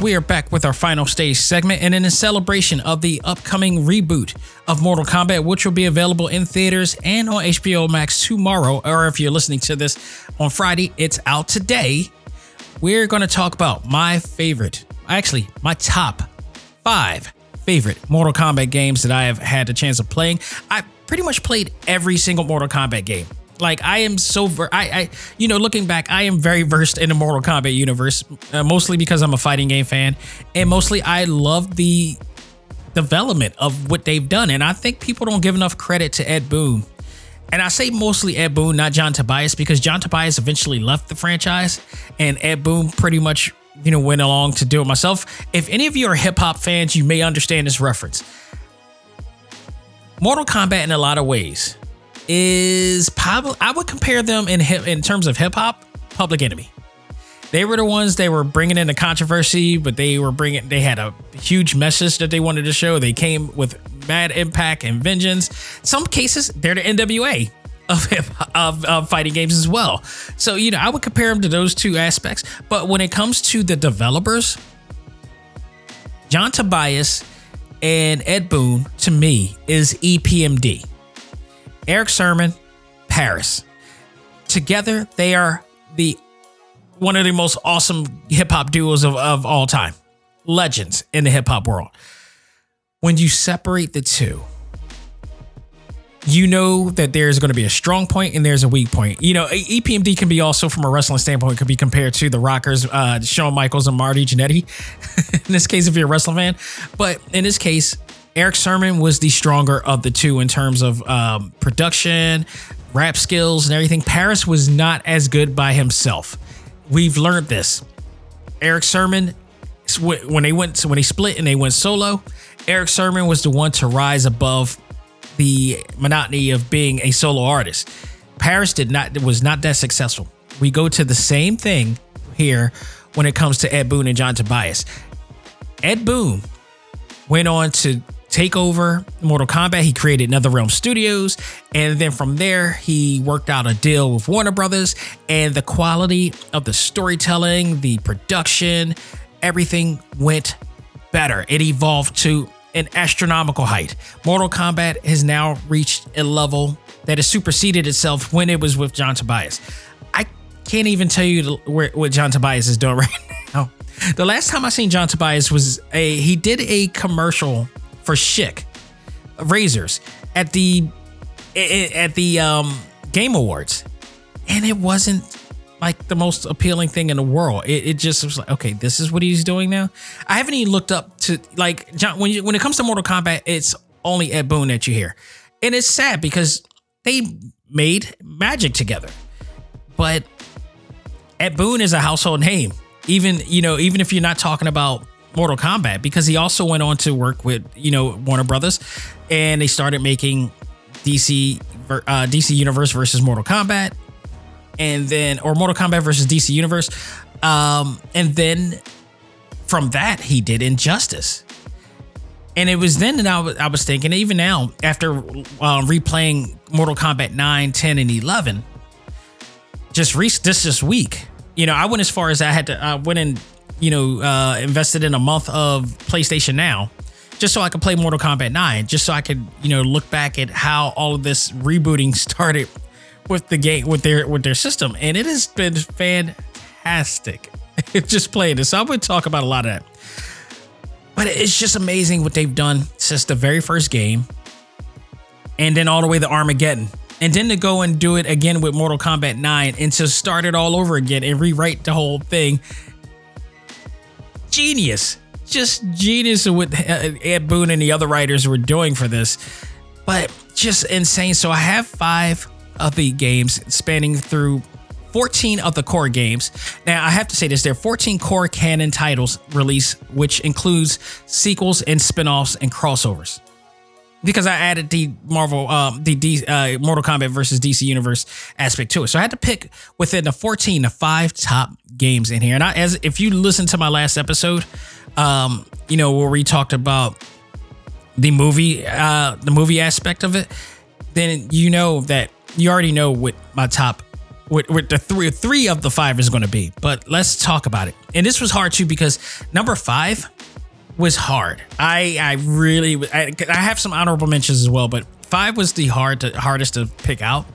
Speaker 4: We are back with our final stage segment and in a celebration of the upcoming reboot of Mortal Kombat, which will be available in theaters and on HBO Max tomorrow. Or if you're listening to this on Friday, it's out today. We're going to talk about my favorite, actually, my top five favorite Mortal Kombat games that I have had the chance of playing. I pretty much played every single Mortal Kombat game. Like I am so ver- I I you know looking back I am very versed in the Mortal Kombat universe uh, mostly because I'm a fighting game fan and mostly I love the development of what they've done and I think people don't give enough credit to Ed Boon. And I say mostly Ed Boon, not John Tobias, because John Tobias eventually left the franchise, and Ed Boon pretty much, you know, went along to do it myself. If any of you are hip hop fans, you may understand this reference. Mortal Kombat, in a lot of ways, is probably I would compare them in hip, in terms of hip hop, Public Enemy. They were the ones they were bringing in the controversy, but they were bringing they had a huge message that they wanted to show. They came with mad impact and vengeance. Some cases they're the NWA of hip of, of fighting games as well. So you know I would compare them to those two aspects. But when it comes to the developers, John Tobias and Ed Boon to me is EPMD. Erick Sermon, Parrish. Together, they are the one of the most awesome hip hop duos of, of all time. legends in the hip hop world. When you separate the two, you know that there's going to be a strong point and there's a weak point. You know, EPMD can be also from a wrestling standpoint could be compared to the Rockers, uh, Shawn Michaels and Marty Jannetty. in this case, if you're a wrestling fan, but in this case, Erick Sermon was the stronger of the two in terms of um, production, rap skills, and everything. Parrish was not as good by himself. We've learned this. Erick Sermon, when they went when they split and they went solo, Erick Sermon was the one to rise above the monotony of being a solo artist. Parrish did not was not that successful. We go to the same thing here when it comes to Ed Boon and John Tobias. Ed Boon went on to take over Mortal Kombat. He created NetherRealm Studios, and then from there he worked out a deal with Warner Brothers. And the quality of the storytelling, the production, everything went better. It evolved to an astronomical height. Mortal Kombat has now reached a level that has superseded itself when it was with John Tobias. I can't even tell you where, what John Tobias is doing right now. The last time I seen John Tobias was a he did a commercial for Schick razors at the at the um, Game Awards, and it wasn't like the most appealing thing in the world. It, it just was like, okay, this is what he's doing now. I haven't even looked up to like John when you, when it comes to Mortal Kombat, it's only Ed Boon that you hear, and it's sad because they made magic together, but Ed Boon is a household name. Even you know, even if you're not talking about Mortal Kombat, because he also went on to work with you know Warner Brothers, and they started making DC uh, DC Universe versus Mortal Kombat and then or Mortal Kombat versus DC Universe. Um, and then from that he did Injustice. And it was then that I was, was thinking, even now, after uh, replaying Mortal Kombat 9, 10, and 11, just re- this this week, you know, I went as far as I had to, I went and, you know, uh, invested in a month of PlayStation Now just so I could play Mortal Kombat 9, just so I could, you know, look back at how all of this rebooting started with the game with their with their system, and it has been fantastic. just playing this. So I'm going to talk about a lot of that. But it's just amazing what they've done since the very first game, and then all the way to Armageddon, and then to go and do it again with Mortal Kombat 9, and to start it all over again and rewrite the whole thing. Genius, just genius of what Ed Boon and the other writers were doing for this, but just insane. So I have five of the games spanning through 14 of the core games. Now, I have to say this there are 14 core canon titles released, which includes sequels and spin offs and crossovers. Because I added the Marvel, um, the D, uh, Mortal Kombat versus DC Universe aspect to it, so I had to pick within the 14 the five top games in here. And I, as if you listen to my last episode, um, you know where we talked about the movie, uh, the movie aspect of it, then you know that you already know what my top what, what the three three of the five is going to be. But let's talk about it. And this was hard too because number five was hard. I I really I, I have some honorable mentions as well, but five was the hard to, hardest to pick out.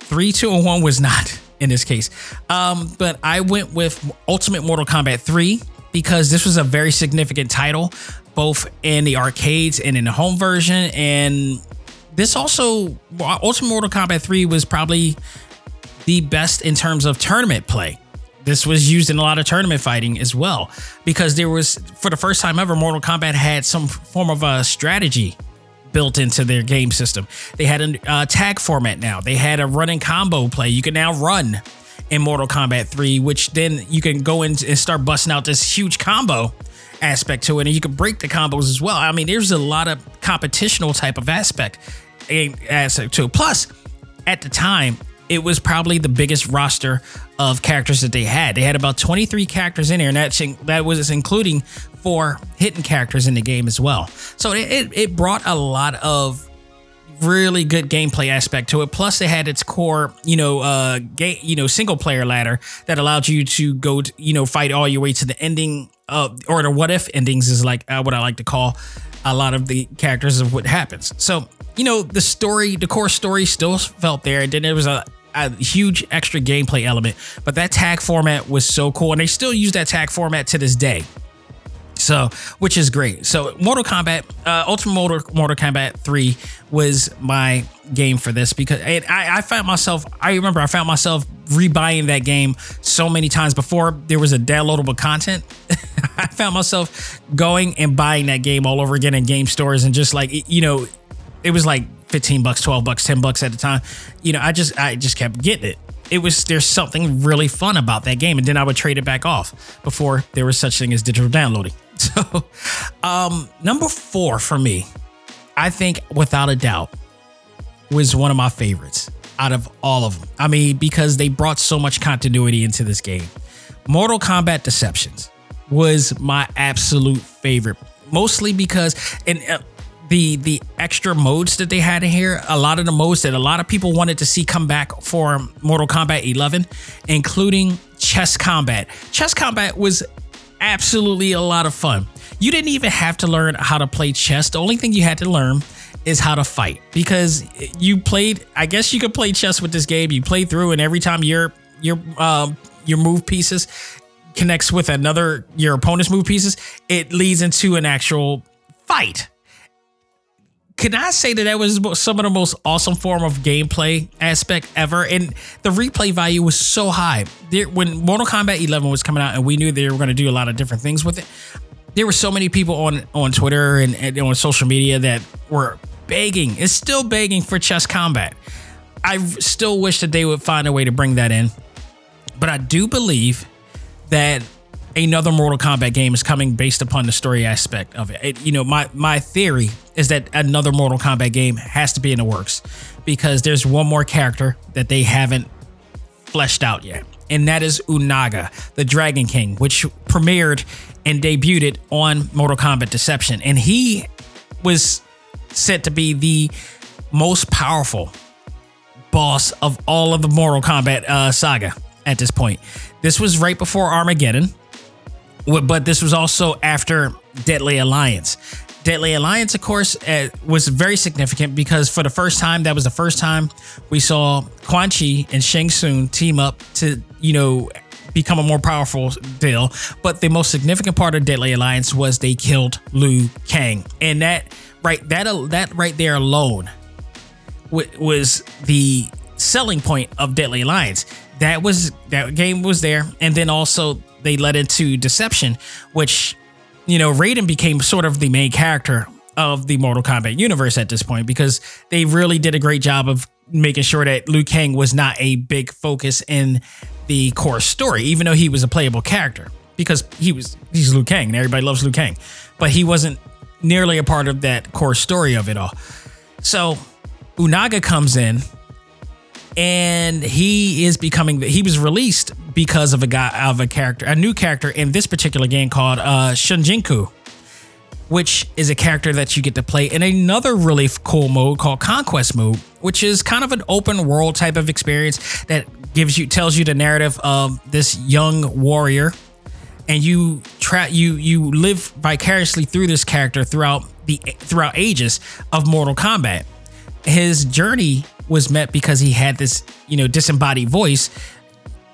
Speaker 4: Three, two, and one was not in this case. Um, but I went with Ultimate Mortal Kombat 3 because this was a very significant title, both in the arcades and in the home version. And this also, Ultimate Mortal Kombat 3 was probably the best in terms of tournament play. This was used in a lot of tournament fighting as well, because there was, for the first time ever, Mortal Kombat had some form of a strategy built into their game system. They had a uh, tag format now. They had a running combo play. You can now run in Mortal Kombat 3, which then you can go in and start busting out this huge combo aspect to it, and you can break the combos as well. I mean, there's a lot of competitional type of aspect aspect to. It. Plus, at the time, it was probably the biggest roster of characters that they had. They had about 23 characters in there, and that that was including four hidden characters in the game as well. So it, it brought a lot of really good gameplay aspect to it. Plus, it had its core, you know, uh, game, you know, single player ladder that allowed you to go, to, you know, fight all your way to the ending of, or the what if endings is like uh, what I like to call a lot of the characters of what happens. So you know, the story, the core story still felt there. And then there was a, a huge extra gameplay element. But that tag format was so cool. And they still use that tag format to this day. So, which is great. So, Mortal Kombat, uh, Ultimate Mortal, Mortal Kombat 3 was my game for this because I, I found myself, I remember I found myself rebuying that game so many times before there was a downloadable content. I found myself going and buying that game all over again in game stores and just like, you know, it was like 15 bucks, 12 bucks, 10 bucks at the time. You know, I just, I just kept getting it. It was there's something really fun about that game and then i would trade it back off before there was such thing as digital downloading. So um number four for me i think without a doubt was one of my favorites out of all of them i mean because they brought so much continuity into this game. Mortal kombat deceptions was my absolute favorite mostly because and uh, the the extra modes that they had in here, a lot of the modes that a lot of people wanted to see come back for Mortal Kombat 11, including chess combat. Chess combat was absolutely a lot of fun. You didn't even have to learn how to play chess. The only thing you had to learn is how to fight because you played. I guess you could play chess with this game. You play through, and every time your your um, your move pieces connects with another your opponent's move pieces, it leads into an actual fight can I say that that was some of the most awesome form of gameplay aspect ever? And the replay value was so high. There, when Mortal Kombat 11 was coming out, and we knew they were going to do a lot of different things with it, there were so many people on on Twitter and, and on social media that were begging, it's still begging for chess combat. I still wish that they would find a way to bring that in, but I do believe that another Mortal Kombat game is coming based upon the story aspect of it. it. You know, my my theory is that another Mortal Kombat game has to be in the works because there's one more character that they haven't fleshed out yet, and that is Onaga, the Dragon King, which premiered and debuted on Mortal Kombat Deception, and he was said to be the most powerful boss of all of the Mortal Kombat uh, saga at this point. This was right before Armageddon but this was also after Deadly Alliance. Deadly Alliance, of course, uh, was very significant because for the first time, that was the first time we saw Quan Chi and Shang Tsung team up to, you know, become a more powerful deal. But the most significant part of Deadly Alliance was they killed Liu Kang, and that right that that right there alone was the selling point of Deadly Alliance. That was that game was there, and then also they led into Deception, which, you know, Raiden became sort of the main character of the Mortal Kombat universe at this point because they really did a great job of making sure that Liu Kang was not a big focus in the core story, even though he was a playable character because he was he's Liu Kang and everybody loves Liu Kang, but he wasn't nearly a part of that core story of it all. So Onaga comes in and he is becoming he was released because of a guy of a character a new character in this particular game called uh Shujinko which is a character that you get to play in another really cool mode called conquest mode which is kind of an open world type of experience that gives you tells you the narrative of this young warrior. And you try you you live vicariously through this character throughout the throughout ages of Mortal Kombat. His journey was met because he had this, you know, disembodied voice,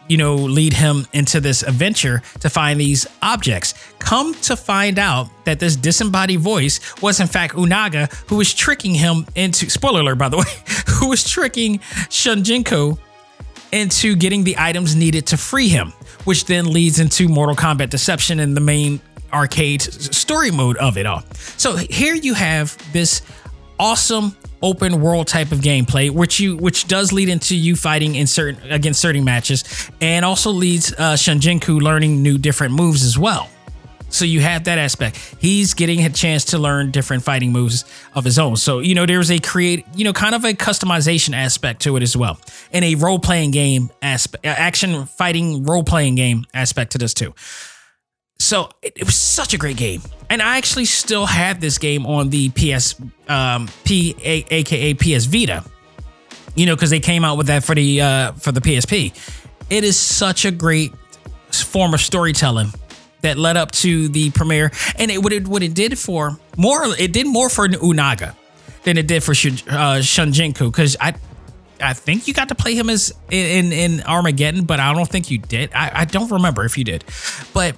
Speaker 4: you know, lead him into this adventure to find these objects. Come to find out that this disembodied voice was in fact Onaga, who was tricking him into spoiler alert, by the way, who was tricking Shujinko into getting the items needed to free him, which then leads into Mortal Kombat Deception and the main arcade story mode of it all. So here you have this awesome open world type of gameplay, which you which does lead into you fighting in certain against certain matches, and also leads uh, Shujinko learning new different moves as well. So you have that aspect. He's getting a chance to learn different fighting moves of his own. So you know there's a create, you know, kind of a customization aspect to it as well, and a role playing game aspect, action fighting role playing game aspect to this too. So it, it, was such a great game, and I actually still have this game on the PS, um, P, a, aka PS Vita. You know, because they came out with that for the uh, for the PSP. It is such a great form of storytelling that led up to the premiere, and it what it what it did for more it did more for Onaga than it did for uh, Shujinko because I I think you got to play him as in in Armageddon, but I don't think you did. I, I don't remember if you did, but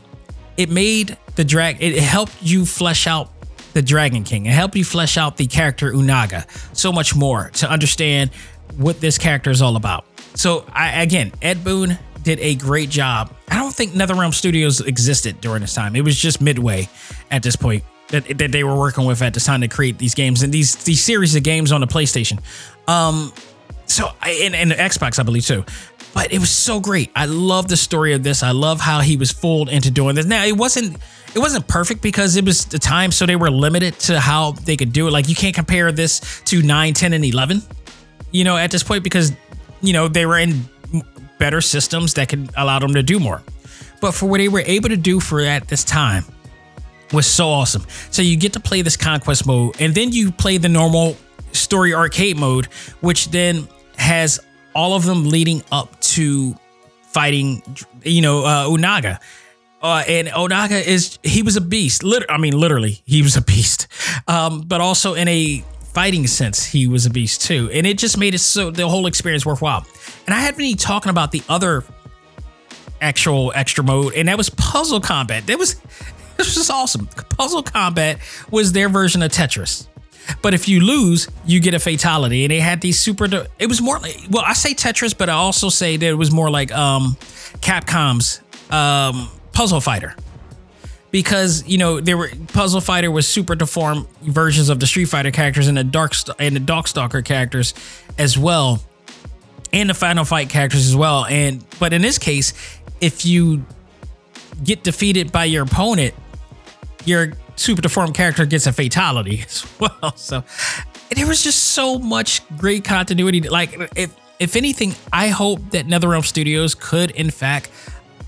Speaker 4: it made the drag. It helped you flesh out the Dragon King. It helped you flesh out the character Onaga so much more to understand what this character is all about. So I again, Ed Boon did a great job. I don't think NetherRealm Studios existed during this time. It was just Midway at this point that, that they were working with at the time to create these games and these these series of games on the PlayStation. Um, so and, and Xbox, I believe too. But it was so great. I love the story of this. I love how he was fooled into doing this. Now it wasn't it wasn't perfect because it was the time, so they were limited to how they could do it. Like you can't compare this to 9, 10, and 11, you know, at this point because, you know, they were in better systems that could allow them to do more. But for what they were able to do for at this time was so awesome. So you get to play this conquest mode, and then you play the normal story arcade mode, which then has all of them leading up to fighting, you know, uh, Onaga. Uh, and Onaga is he was a beast. Lit- I mean, literally, he was a beast. Um, but also in a fighting sense, he was a beast too. And it just made it so the whole experience worthwhile. And I had been talking about the other actual extra mode, and that was puzzle combat. That was this was awesome. Puzzle combat was their version of Tetris. But if you lose, you get a fatality. And they had these super. It was more like well, I say Tetris, but I also say that it was more like um, Capcom's um, Puzzle Fighter. Because you know there were Puzzle Fighter was super deformed versions of the Street Fighter characters and the Dark and the Darkstalker characters as well, and the Final Fight characters as well. And but in this case, if you get defeated by your opponent, your super deformed character gets a fatality as well. So there was just so much great continuity. Like if if anything, I hope that NetherRealm Studios could in fact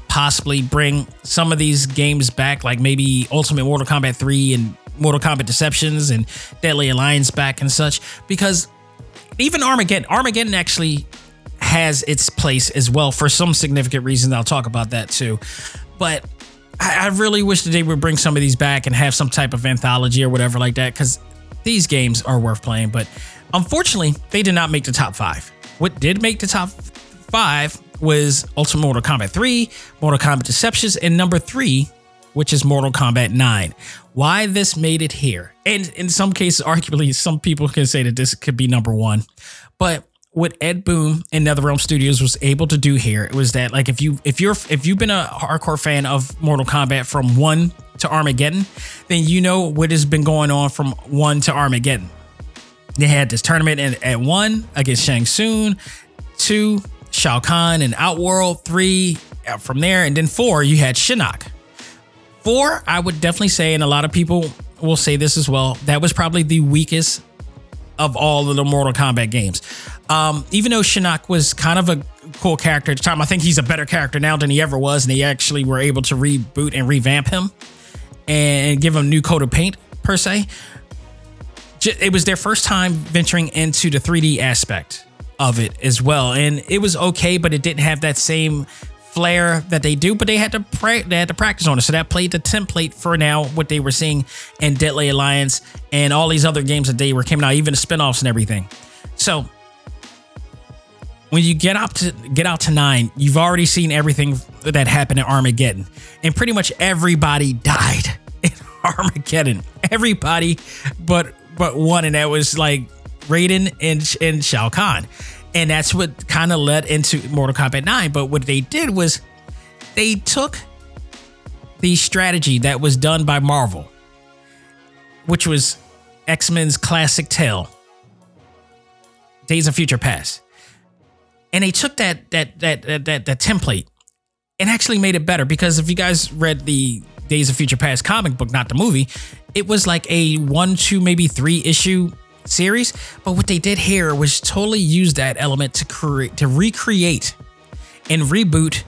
Speaker 4: possibly bring some of these games back, like maybe Ultimate Mortal Kombat 3 and Mortal Kombat Deceptions and Deadly Alliance back and such, because even Armageddon, Armageddon actually has its place as well for some significant reason. I'll talk about that too. But I, I really wish that they would bring some of these back and have some type of anthology or whatever like that, because these games are worth playing. But unfortunately, they did not make the top five. What did make the top five was Ultimate Mortal Kombat 3, Mortal Kombat Deceptions, and number three, which is Mortal Kombat 9. Why this made it here? And in some cases, arguably, some people can say that this could be number one. But what Ed Boon and NetherRealm Studios was able to do here was that, like, if you if you're if you've been a hardcore fan of Mortal Kombat from one to Armageddon, then you know what has been going on from one to Armageddon. They had this tournament at, at one against Shang Tsung, two Shao Kahn and Outworld, three uh, from there, and then four, you had Shinnok. Four, I would definitely say, and a lot of people will say this as well, that was probably the weakest of all of the Mortal Kombat games. Um, even though Shinnok was kind of a cool character at the time, I think he's a better character now than he ever was, and they actually were able to reboot and revamp him and give him a new coat of paint, per se. It was their first time venturing into the 3D aspect of it as well. And it was okay, but it didn't have that same flair that they do. But they had to pra- they had to practice on it, so that played the template for now what they were seeing in Deadly Alliance and all these other games that they were coming out, even the spinoffs and everything. So when you get up to get out to nine, you've already seen everything that happened in Armageddon, and pretty much everybody died in Armageddon. Everybody, but but one, and that was like Raiden and, and Shao Kahn. And that's what kind of led into Mortal Kombat 9. But what they did was they took the strategy that was done by Marvel, which was X Men's classic tale, Days of Future Past. And they took that that that that that, that template and actually made it better because if you guys read the Days of Future Past comic book, not the movie, it was like a one, two, maybe three issue series. But what they did here was totally use that element to create to recreate and reboot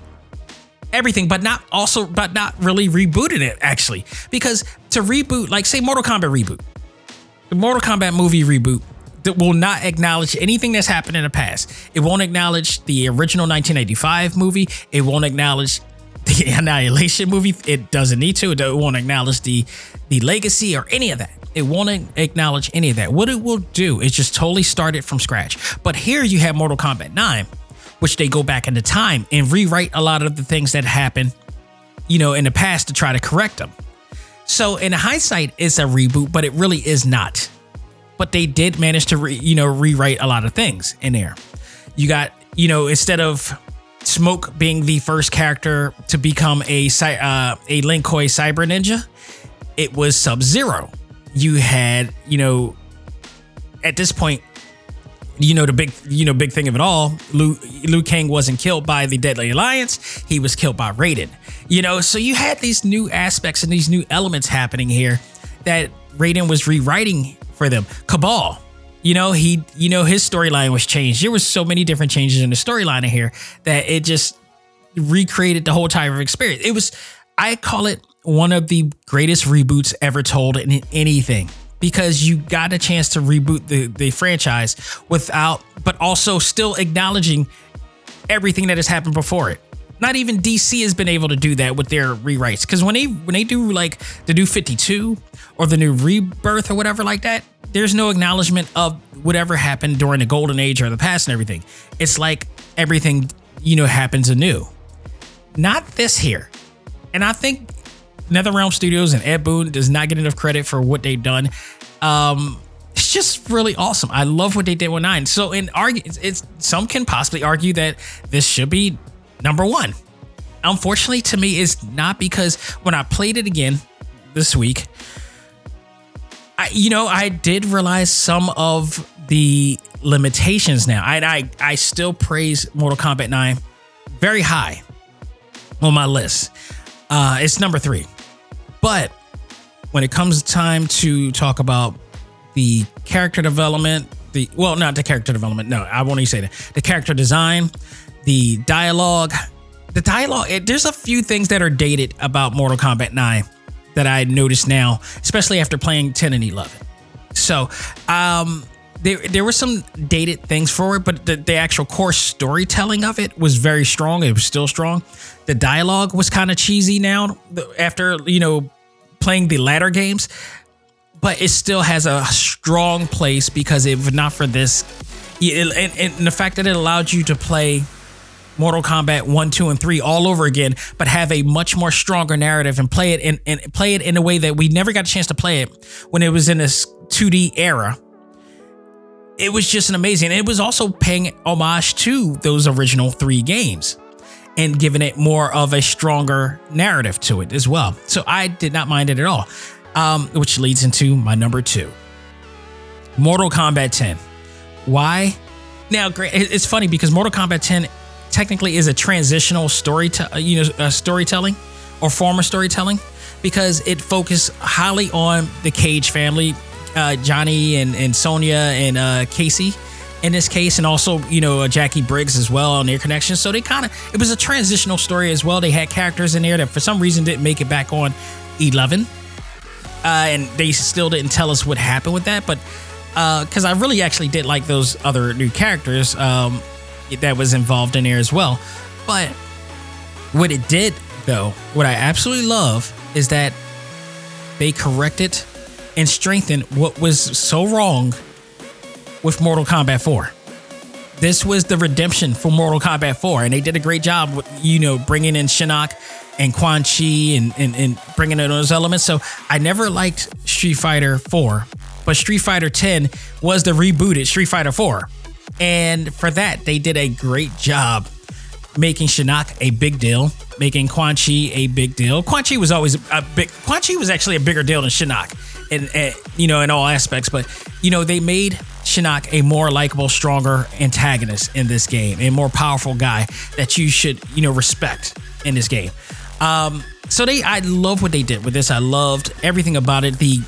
Speaker 4: everything, but not also, but not really rebooting it actually. Because to reboot, like say Mortal Kombat reboot, the Mortal Kombat movie reboot that will not acknowledge anything that's happened in the past. It won't acknowledge the original 1985 movie. It won't acknowledge the Annihilation movie. It doesn't need to. It won't acknowledge the the legacy or any of that. It won't acknowledge any of that. What it will do is just totally start it from scratch. But here you have Mortal Kombat 9, which they go back into time and rewrite a lot of the things that happened, you know, in the past to try to correct them. So in hindsight, it's a reboot, but it really is not. But they did manage to, re, you know, rewrite a lot of things in there. You got, you know, instead of Smoke being the first character to become a uh, a Lin Kuei cyber ninja, it was Sub Zero. You had, you know, at this point, you know the big you know big thing of it all Liu, Liu Kang wasn't killed by the Deadly Alliance. He was killed by Raiden. You know so you had these new aspects and these new elements happening here that Raiden was rewriting for them. Cabal you know he you know his storyline was changed. There was so many different changes in the storyline in here that it just recreated the whole type of experience. It was I call it one of the greatest reboots ever told in anything because you got a chance to reboot the, the franchise without, but also still acknowledging everything that has happened before it. Not even DC has been able to do that with their rewrites. Because when they when they do like the new 52 or the new rebirth or whatever like that, there's no acknowledgement of whatever happened during the golden age or the past and everything. It's like everything, you know, happens anew. Not this here. And I think NetherRealm Studios and Ed Boon does not get enough credit for what they've done. Um, it's just really awesome. I love what they did with Nine. So, in argue, it's, it's some can possibly argue that this should be number one. Unfortunately, to me, it's not because when I played it again this week, I, you know, I did realize some of the limitations now. I, I, I still praise Mortal Kombat 9 very high on my list. Uh, it's number three. But when it comes time to talk about the character development, the well, not the character development. No, I won't even say that. The character design, the dialogue, the dialogue. It, there's a few things that are dated about Mortal Kombat 9 that I noticed now, especially after playing 10 and 11. So, um, there, there were some dated things for it, but the, the actual core storytelling of it was very strong. It was still strong. The dialogue was kind of cheesy now after, you know, playing the latter games, but it still has a strong place because if not for this, and, and the fact that it allowed you to play Mortal Kombat 1, 2, and 3 all over again, but have a much more stronger narrative and play it and play it in a way that we never got a chance to play it when it was in this 2D era it was just an amazing. It was also paying homage to those original three games and giving it more of a stronger narrative to it as well. So I did not mind it at all. Um, which leads into my number two Mortal Kombat 10. Why? Now. It's funny because Mortal Kombat 10 technically is a transitional story, to, you know, uh, storytelling or former storytelling because it focused highly on the Cage family, uh, Johnny and, and Sonya and uh, Casey in this case, and also you know uh, Jacqui Briggs as well on their connection. So they kind of it was a transitional story as well. They had characters in there that for some reason didn't make it back on Eleven, uh, and they still didn't tell us what happened with that. But because uh, I really actually did like those other new characters um, that was involved in there as well. But what it did though, what I absolutely love is that they corrected and strengthened what was so wrong with Mortal Kombat 4. This was the redemption for Mortal Kombat 4, and they did a great job you know, bringing in Shinnok and Quan Chi and, and, and bringing in those elements. So I never liked Street Fighter 4, but Street Fighter 10 was the rebooted Street Fighter 4. And for that, they did a great job making Shinnok a big deal, making Quan Chi a big deal. Quan Chi was always a big. Quan Chi was actually a bigger deal than Shinnok in, in, you know, in all aspects. But you know, they made Shinnok a more likable, stronger antagonist in this game, a more powerful guy that you should, you know, respect in this game. Um, so they, I love what they did with this. I loved everything about it. The,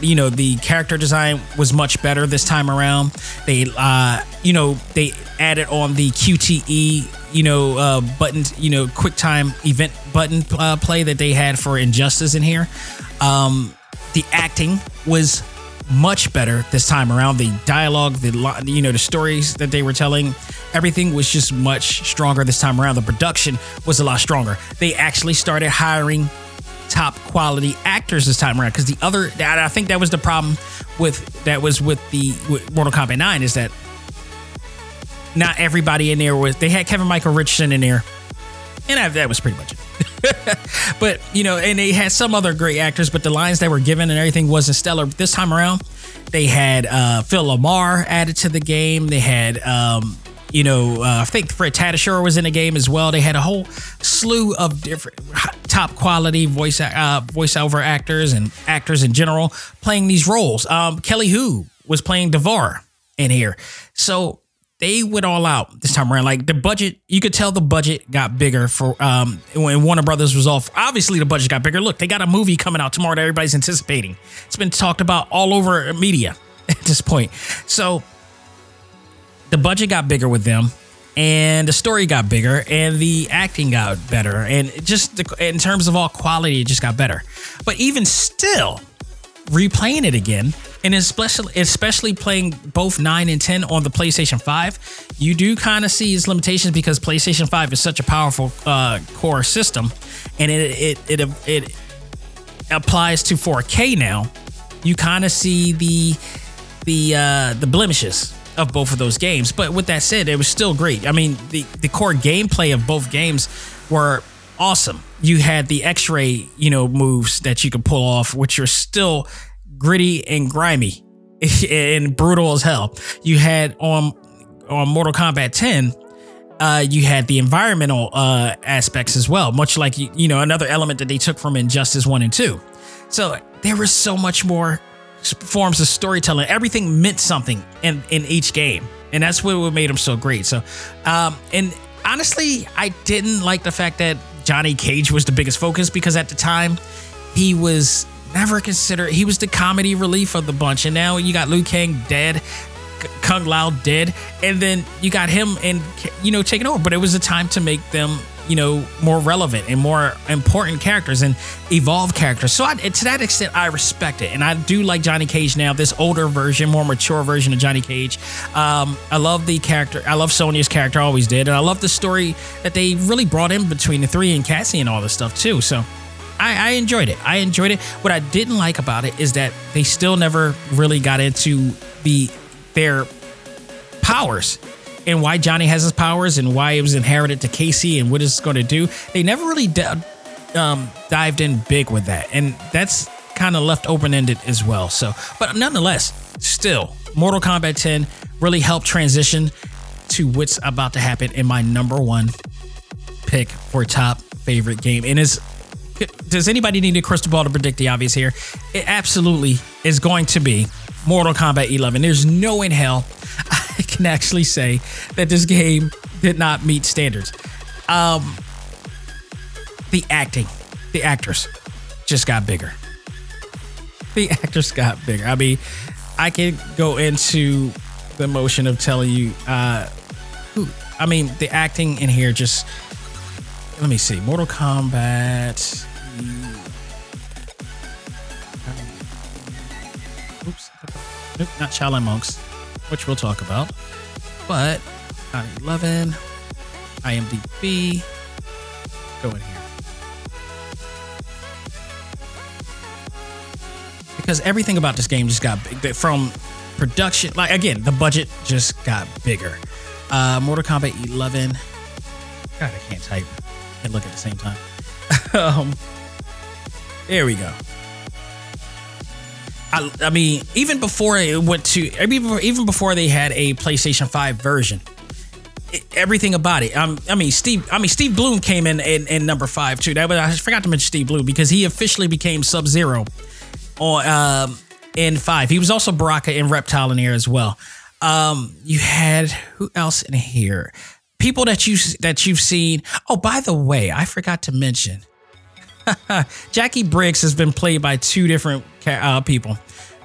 Speaker 4: you know, the character design was much better this time around. They, uh, you know, they added on the QTE, you know, uh, button, you know, quick time event button uh, play that they had for Injustice in here. Um, the acting was much better this time around. The dialogue, the you know, the stories that they were telling, everything was just much stronger this time around. The production was a lot stronger. They actually started hiring top quality actors this time around because the other, I think that was the problem with that was with the with Mortal Kombat 9 is that not everybody in there was. They had Kevin Michael Richardson in there, and that was pretty much it. but you know, and they had some other great actors, but the lines that were given and everything wasn't stellar. This time around, they had uh, Phil LaMarr added to the game. They had, um, you know, uh, I think Fred Tatasciore was in the game as well. They had a whole slew of different top quality voice uh, voiceover actors and actors in general playing these roles. Um, Kelly Hu was playing D'Vorah in here, so they went all out this time around. Like the budget, you could tell the budget got bigger for um when Warner Brothers was off. Obviously, the budget got bigger. Look, they got a movie coming out tomorrow that everybody's anticipating. It's been talked about all over media at this point. So the budget got bigger with them, and the story got bigger, and the acting got better, and just the, in terms of all quality, it just got better. But even still, replaying it again and especially especially playing both 9 and 10 on the PlayStation 5 you do kind of see its limitations because PlayStation 5 is such a powerful uh, core system. And it it it, it applies to 4K now. You kind of see the the uh, the blemishes of both of those games. But with that said it was still great. I mean the the core gameplay of both games were awesome. You had the X-ray, you know, moves that you could pull off, which are still gritty and grimy and brutal as hell. You had on on Mortal Kombat 10, uh, you had the environmental uh, aspects as well, much like you, know another element that they took from Injustice One and Two. So there was so much more forms of storytelling. Everything meant something in in each game, and that's what made them so great. So, um, and honestly, I didn't like the fact that Johnny Cage was the biggest focus because at the time he was never considered he was the comedy relief of the bunch. And now you got Liu Kang dead Kung Lao dead and then you got him and you know taking over. But it was a time to make them you know more relevant and more important characters and evolve characters. So I, to that extent i respect it. And i do like johnny cage now this older version more mature version of johnny cage. Um, i love the character i love sonya's character I always did. And i love the story that they really brought in between the three and cassie and all this stuff too. So I, I enjoyed it. I enjoyed it. What I didn't like about it is that they still never really got into the their powers and why Johnny has his powers and why it was inherited to Casey and what it's going to do. They never really d- um, dived in big with that, and that's kind of left open ended as well. So, but nonetheless, still, Mortal Kombat 10 really helped transition to what's about to happen in my number one pick for top favorite game, and it's does anybody need a crystal ball to predict the obvious here? It absolutely is going to be Mortal Kombat 11. There's no in hell I can actually say that this game did not meet standards. Um, the acting, the actors just got bigger. The actors got bigger. I mean, I can go into the motion of telling you, uh, who, I mean, the acting in here just let me see. Mortal Kombat. Oops. Nope, not Shaolin Monks, which we'll talk about. But 11, IMDb. Go in here. Because everything about this game just got big. From production, like again, the budget just got bigger. Uh, Mortal Kombat 11. God, I can't type and look at the same time. um, there we go. I, I mean, even before it went to, even before they had a PlayStation 5 version, it, everything about it. Um, I mean, Steve. I mean, Steve Blum came in, in in number five too. That was I forgot to mention Steve Blum because he officially became Sub Zero on um, in five. He was also Baraka in Reptile in here as well. Um, you had who else in here? People that you that you've seen. Oh, by the way, I forgot to mention. Jacqui Briggs has been played by two different uh, people,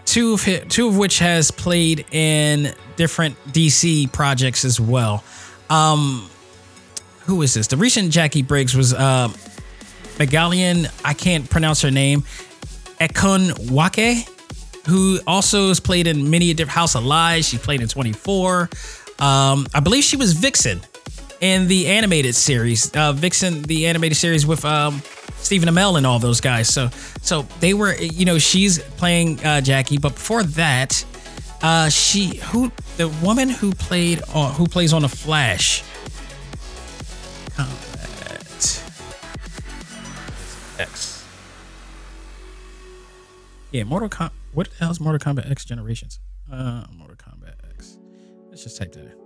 Speaker 4: two of his, two of which has played in different DC projects as well. Um, who is this? The recent Jacqui Briggs was uh, Megalyn. I can't pronounce her name. Ekunwake, who also has played in many different House of Lies. She played in 24. Um, I believe she was Vixen in the animated series, uh, Vixen, the animated series with um, Stephen Amell and all those guys. So, so they were, you know, she's playing uh, Jacqui, but before that, uh, she who the woman who played on, who plays on the Flash. Kombat X. Yeah, Mortal Kombat. What the hell's Mortal Kombat X Generations? Uh, Mortal Kombat X. Let's just type that in.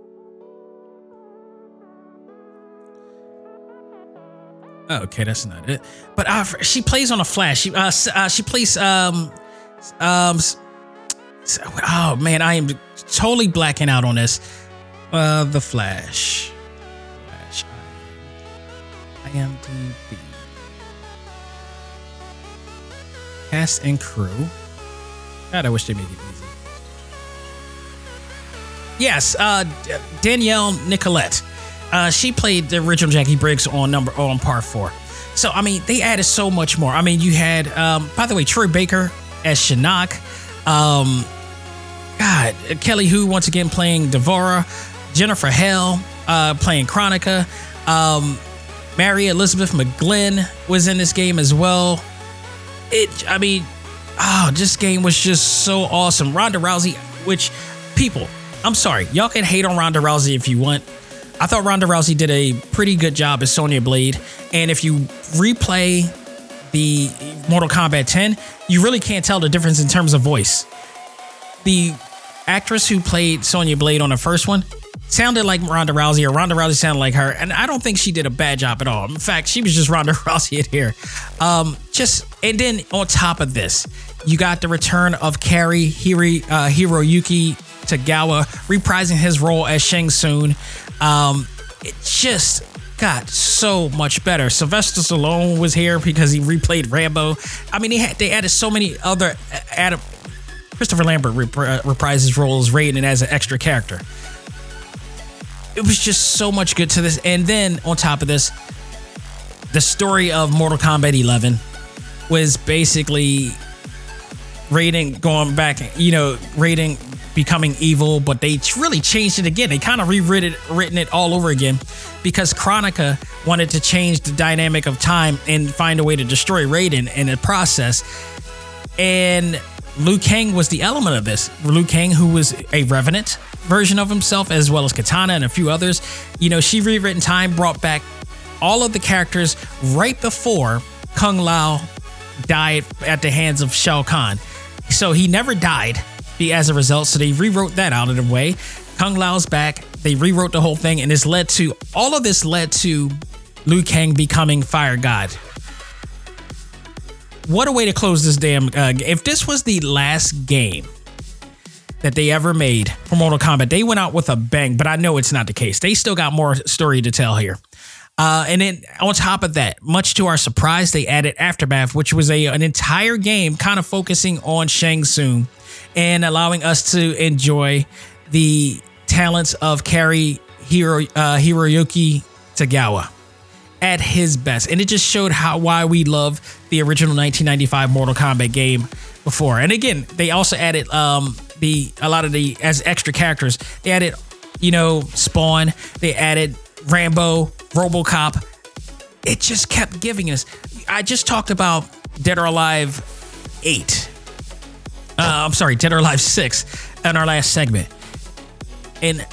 Speaker 4: Okay, that's not it. But uh, she plays on a Flash. She uh, uh she plays um um. Oh man, I am totally blacking out on this. Uh, the Flash. Flash. IMDb. Cast and crew. God, I wish they made it easy. Yes, uh, Danielle Nicolet. Uh, she played the original Jacqui Briggs on number on part four. So I mean, they added so much more. I mean, you had, um, by the way, Troy Baker as Shinnok. Um, God, Kelly Hu once again playing D'Vorah, Jennifer Hale uh, playing Kronika. Um, Mary Elizabeth McGlynn was in this game as well. It, I mean, oh, this game was just so awesome. Ronda Rousey, which people, I'm sorry, y'all can hate on Ronda Rousey if you want. I thought Ronda Rousey did a pretty good job as Sonya Blade. And if you replay the Mortal Kombat 10, you really can't tell the difference in terms of voice. The actress who played Sonya Blade on the first one sounded like Ronda Rousey, or Ronda Rousey sounded like her, and I don't think she did a bad job at all. In fact, she was just Ronda Rousey in here. Um, just and then on top of this, you got the return of Cary Hiri, uh, Hiroyuki Tagawa reprising his role as Shang Tsung. Um, it just got so much better. Sylvester Stallone was here because he replayed Rambo. I mean, they had they added so many other added. Christopher Lambert rep- reprised his role as Raiden as an extra character. It was just so much good to this, and then on top of this, the story of Mortal Kombat 11 was basically Raiden going back, you know, Raiden becoming evil, but they really changed it again. They kind of rewritten it, written it all over again because Kronika wanted to change the dynamic of time and find a way to destroy Raiden in the process. And Liu Kang was the element of this. Liu Kang, who was a revenant version of himself, as well as Katana and a few others. You know, she rewritten time, brought back all of the characters right before Kung Lao died at the hands of Shao Kahn. So he never died as a result. So they rewrote that out of the way. Kung Lao's back. They rewrote the whole thing, and this led to all of this led to Liu Kang becoming Fire God. What a way to close this damn. Uh, if this was the last game that they ever made for Mortal Kombat, they went out with a bang. But I know it's not the case. They still got more story to tell here. Uh, and then on top of that, much to our surprise, they added Aftermath, which was a an entire game kind of focusing on Shang Tsung and allowing us to enjoy the talents of Cary Hiro, uh, Hiroyuki Tagawa at his best. And it just showed how why we love the original 1995 Mortal Kombat game before. And again, they also added um, the a lot of the as extra characters. They added, you know, Spawn. They added Rambo, RoboCop. It just kept giving us. I just talked about Dead or Alive 8. Uh, I'm sorry, Dead or Alive 6 in our last segment. And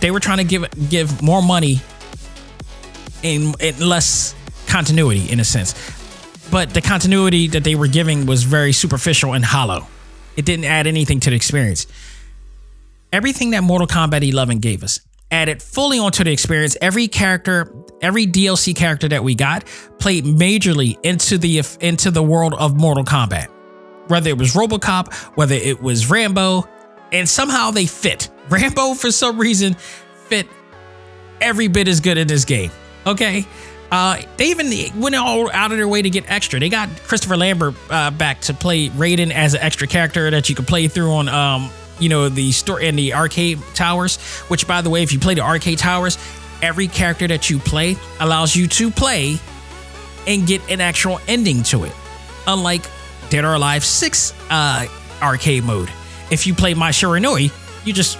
Speaker 4: they were trying to give give more money in, in less continuity in a sense. But the continuity that they were giving was very superficial and hollow. It didn't add anything to the experience. Everything that Mortal Kombat 11 gave us added fully onto the experience. Every character, every DLC character that we got played majorly into the into the world of Mortal Kombat. Whether it was RoboCop, whether it was Rambo, and somehow they fit. Rambo for some reason fit every bit as good in this game. Okay. Uh, they even went all out of their way to get extra. They got Christopher Lambert uh, back to play Raiden as an extra character that you could play through on, um, you know, the store and the arcade towers. Which, by the way, if you play the arcade towers, every character that you play allows you to play and get an actual ending to it. Unlike Dead or Alive 6 uh, arcade mode, if you play Mai Shiranui, you just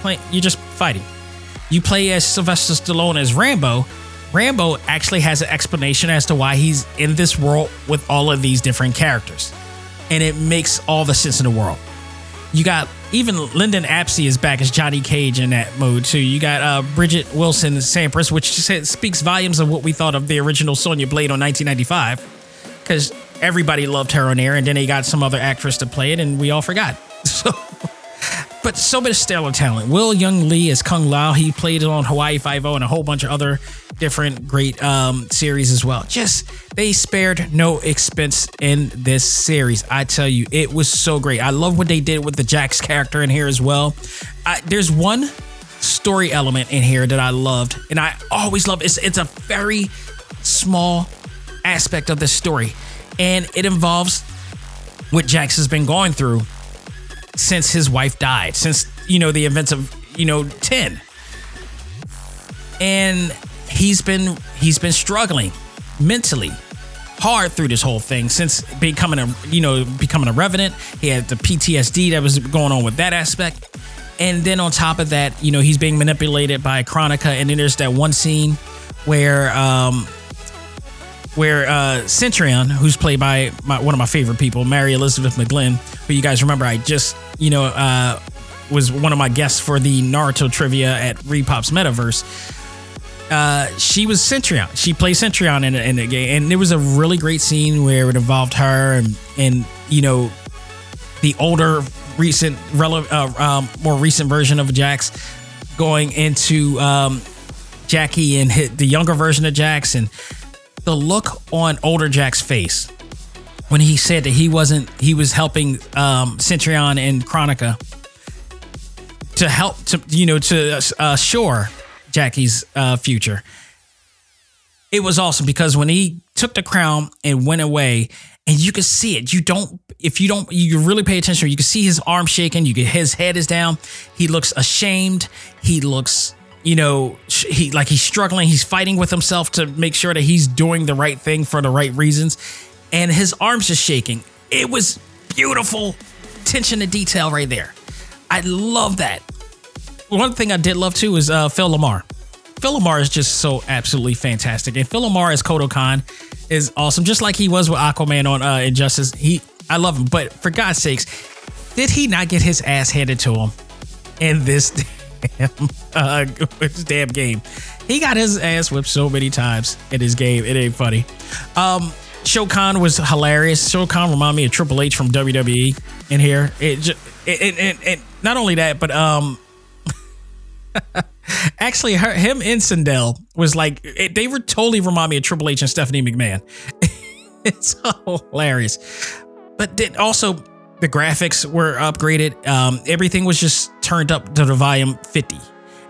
Speaker 4: play, you're just fighting. You play as Sylvester Stallone as Rambo Rambo actually has an explanation as to why he's in this world with all of these different characters. And it makes all the sense in the world. You got even Linden Ashby is back as Johnny Cage in that mode too. You got uh, Bridgette Wilson Sampras, which speaks volumes of what we thought of the original Sonya Blade on 1995. Because everybody loved her on air, and then they got some other actress to play it, and we all forgot. So, but so much stellar talent. Will Yun Lee as Kung Lao. He played on Hawaii Five O and a whole bunch of other different great um, series as well. Just they spared no expense in this series. I tell you, it was so great. I love what they did with the Jax character in here as well. I, there's one story element in here that I loved, and I always love. It's it's a very small aspect of this story, and it involves what Jax has been going through since his wife died, since you know the events of you know ten, and he's been he's been struggling mentally hard through this whole thing since becoming a you know becoming a revenant. He had the PTSD that was going on with that aspect. And then on top of that, you know, he's being manipulated by Kronika And then there's that one scene where um where uh Centurion, who's played by my, one of my favorite people, Mary Elizabeth McGlynn, who you guys remember I just, you know, uh was one of my guests for the Naruto trivia at Repop's Metaverse. Uh, she was Centurion. She played Centurion in, in the game, and there was a really great scene where it involved her and and you know the older, recent, uh, um, more recent version of Jax going into um, Jacqui and hit the younger version of Jax, and the look on older Jack's face when he said that he wasn't, he was helping um, Centurion and Kronika to help to you know to uh, assure Jacqui's uh, future. It was awesome because when he took the crown and went away, and you could see it. You don't, if you don't, you really pay attention. You can see his arm shaking. You can, his head is down. He looks ashamed. He looks, you know, he like he's struggling. He's fighting with himself to make sure that he's doing the right thing for the right reasons, and his arms just shaking. It was beautiful attention to detail right there. I love that one thing I did love too is uh, Phil LaMarr. Phil LaMarr is just so absolutely fantastic, and Phil LaMarr as Kotal Kahn is awesome, just like he was with Aquaman on uh, Injustice. He, I love him, but for God's sakes, did he not get his ass handed to him in this damn, uh, this damn game? He got his ass whipped so many times in his game. It ain't funny. Um, Shao Kahn was hilarious. Shao Kahn reminded me of Triple H from WWE in here. It, just, it, it, it, it not only that, but um Actually, her, him and Sindel was like it, they were totally remind me of Triple H and Stephanie McMahon. it's hilarious, but then also the graphics were upgraded. Um, everything was just turned up to the volume 50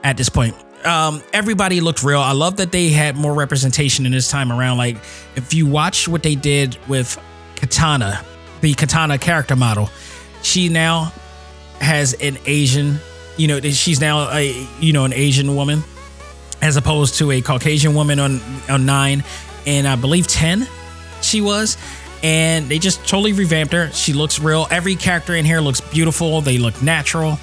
Speaker 4: at this point. Um, everybody looked real. I love that they had more representation in this time around. Like, if you watch what they did with Katana, the Katana character model, she now has an Asian you know, she's now a you know an Asian woman as opposed to a Caucasian woman on on nine and I believe ten she was. And they just totally revamped her. She looks real. Every character in here looks beautiful. They look natural.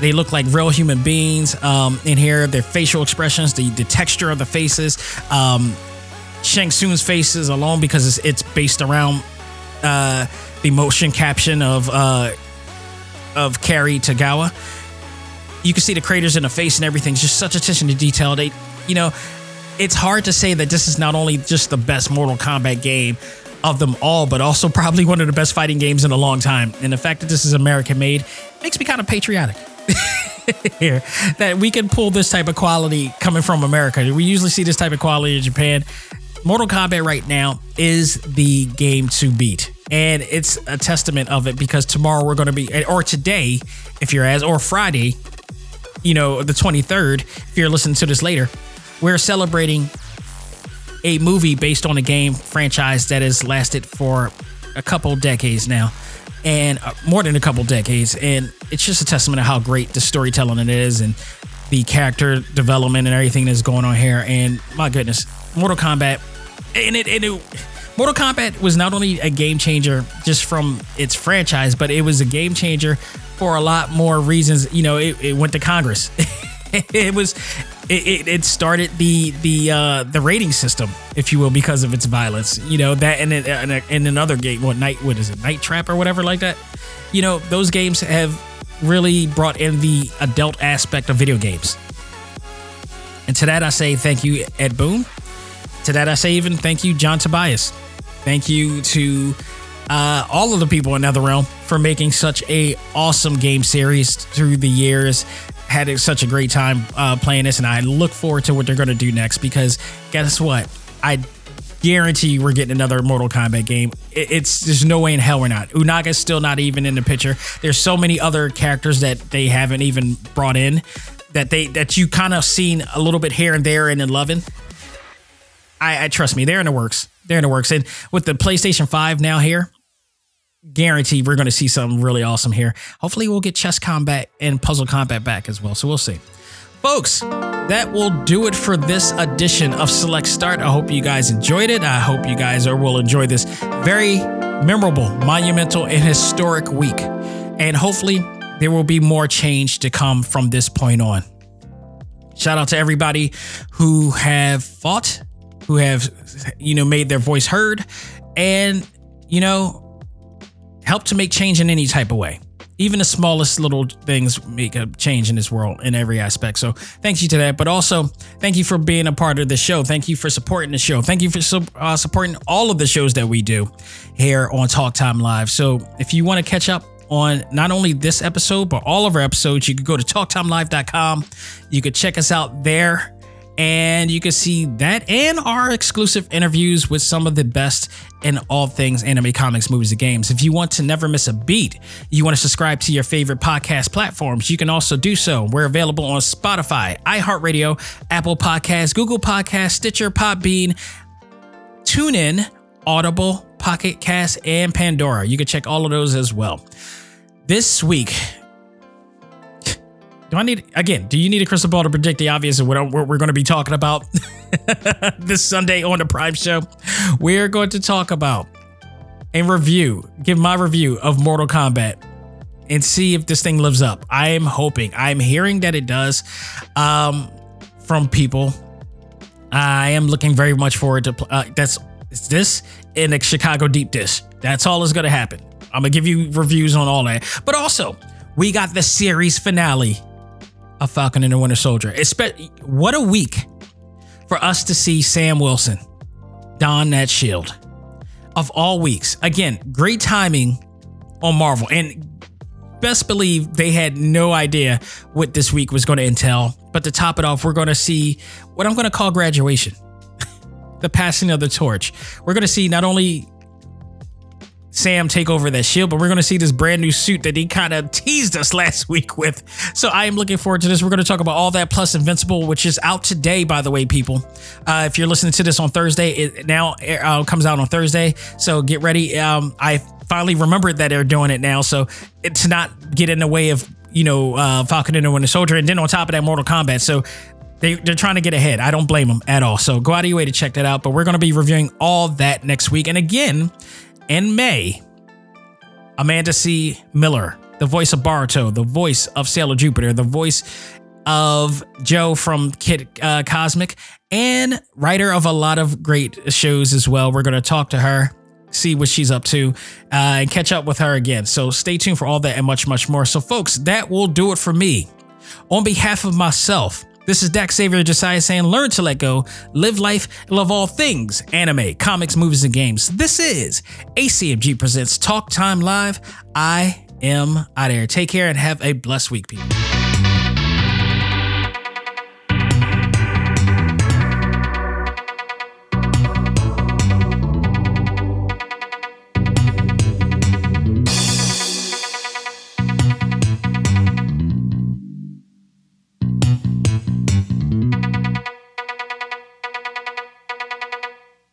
Speaker 4: They look like real human beings um, in here. Their facial expressions, the, the texture of the faces. Um, Shang Tsung's faces alone because it's, it's based around uh, the motion caption of uh, of Cary Tagawa you can see the craters in the face and everything. It's Just such attention to detail. They, you know, it's hard to say that this is not only just the best Mortal Kombat game of them all, but also probably one of the best fighting games in a long time. And the fact that this is American made makes me kind of patriotic. Here, that we can pull this type of quality coming from America. We usually see this type of quality in Japan. Mortal Kombat right now is the game to beat. And it's a testament of it because tomorrow we're going to be, or today, if you're as, or Friday, you know, the 23rd, if you're listening to this later, we're celebrating a movie based on a game franchise that has lasted for a couple decades now and uh, more than a couple decades and it's just a testament of how great the storytelling it is and the character development and everything that's going on here and my goodness mortal kombat and it, and it mortal kombat was not only a game changer just from its franchise but it was a game changer for a lot more reasons. You know, it, it went to Congress. it was it, it, started the the uh, the rating system, if you will, because of its violence. You know that, and in, in another game, what night? What is it? Night Trap or whatever like that. You know, those games have really brought in the adult aspect of video games. And to that, I say thank you, Ed Boon. To that, I say even thank you, John Tobias. Thank you to uh, all of the people in NetherRealm for making such a awesome game series through the years. Had such a great time uh, playing this, and I look forward to what they're going to do next. Because guess what? I guarantee we're getting another Mortal Kombat game. It's there's no way in hell we're not. Onaga's still not even in the picture. There's so many other characters that they haven't even brought in that they that you kind of seen a little bit here and there and in loving. I, I trust me, they're in the works. They're in the works, and with the PlayStation Five now here, guarantee we're going to see something really awesome here. Hopefully, we'll get Chess Kombat and Puzzle Kombat back as well. So we'll see. Folks, that will do it for this edition of Select Start. I hope you guys enjoyed it. I hope you guys will enjoy this very memorable, monumental, and historic week. And hopefully, there will be more change to come from this point on. Shout out to everybody who have fought, who have, you know, made their voice heard, and, you know, helped to make change in any type of way even the smallest little things make a change in this world in every aspect. So thank you to that. But also thank you for being a part of the show. Thank you for supporting the show. Thank you for uh, supporting all of the shows that we do here on Talk Time Live. So if you want to catch up on not only this episode, but all of our episodes, you could go to talktimelive.com. You could check us out there and you can see that and our exclusive interviews with some of the best in all things anime, comics, movies, and games. If you want to never miss a beat, you want to subscribe to your favorite podcast platforms, you can also do so. We're available on Spotify, iHeartRadio, Apple Podcasts, Google Podcasts, Stitcher, Podbean, TuneIn, Audible, Pocket Cast, and Pandora. You can check all of those as well. This week, do I need again? Do you need a crystal ball to predict the obvious of what, we're going to be talking about this Sunday on the Prime Show? We're going to talk about and review, give my review of Mortal Kombat, and see if this thing lives up. I am hoping. I'm hearing that it does um, from people. I am looking very much forward to. Uh, that's this in a Chicago deep dish. That's all is going to happen. I'm gonna give you reviews on all that, but also we got the series finale a Falcon and a Winter Soldier. what a week for us to see Sam Wilson don that shield of all weeks. Again, great timing on Marvel. And best believe they had no idea what this week was going to entail. But to top it off, we're going to see what I'm going to call graduation the passing of the torch. We're going to see not only Sam take over that shield, but we're going to see this brand new suit that he kind of teased us last week with. So I am looking forward to this. We're going to talk about all that plus Invincible, which is out today, by the way, people. Uh, if you're listening to this on Thursday, it now uh, comes out on Thursday. So get ready. Um, I finally remembered that they're doing it now, so it, to not get in the way of you know uh, Falcon and the Winter Soldier, and then on top of that, Mortal Kombat. So they, they're trying to get ahead. I don't blame them at all. So go out of your way to check that out. But we're going to be reviewing all that next week. And again, in May, Amanda C. Miller, the voice of Boruto, the voice of Sailor Jupiter, the voice of Jo from Kid uh, Cosmic, and writer of a lot of great shows as well. We're going to talk to her, see what she's up to, uh, and catch up with her again. So stay tuned for all that and much, much more. So, folks, that will do it for me. On behalf of myself, this is Dak Xavier Josiah saying, learn to let go, live life, love all things anime, comics, movies, and games. This is ACMG Presents Talk Time Live. I am out of here. Take care and have a blessed week, people.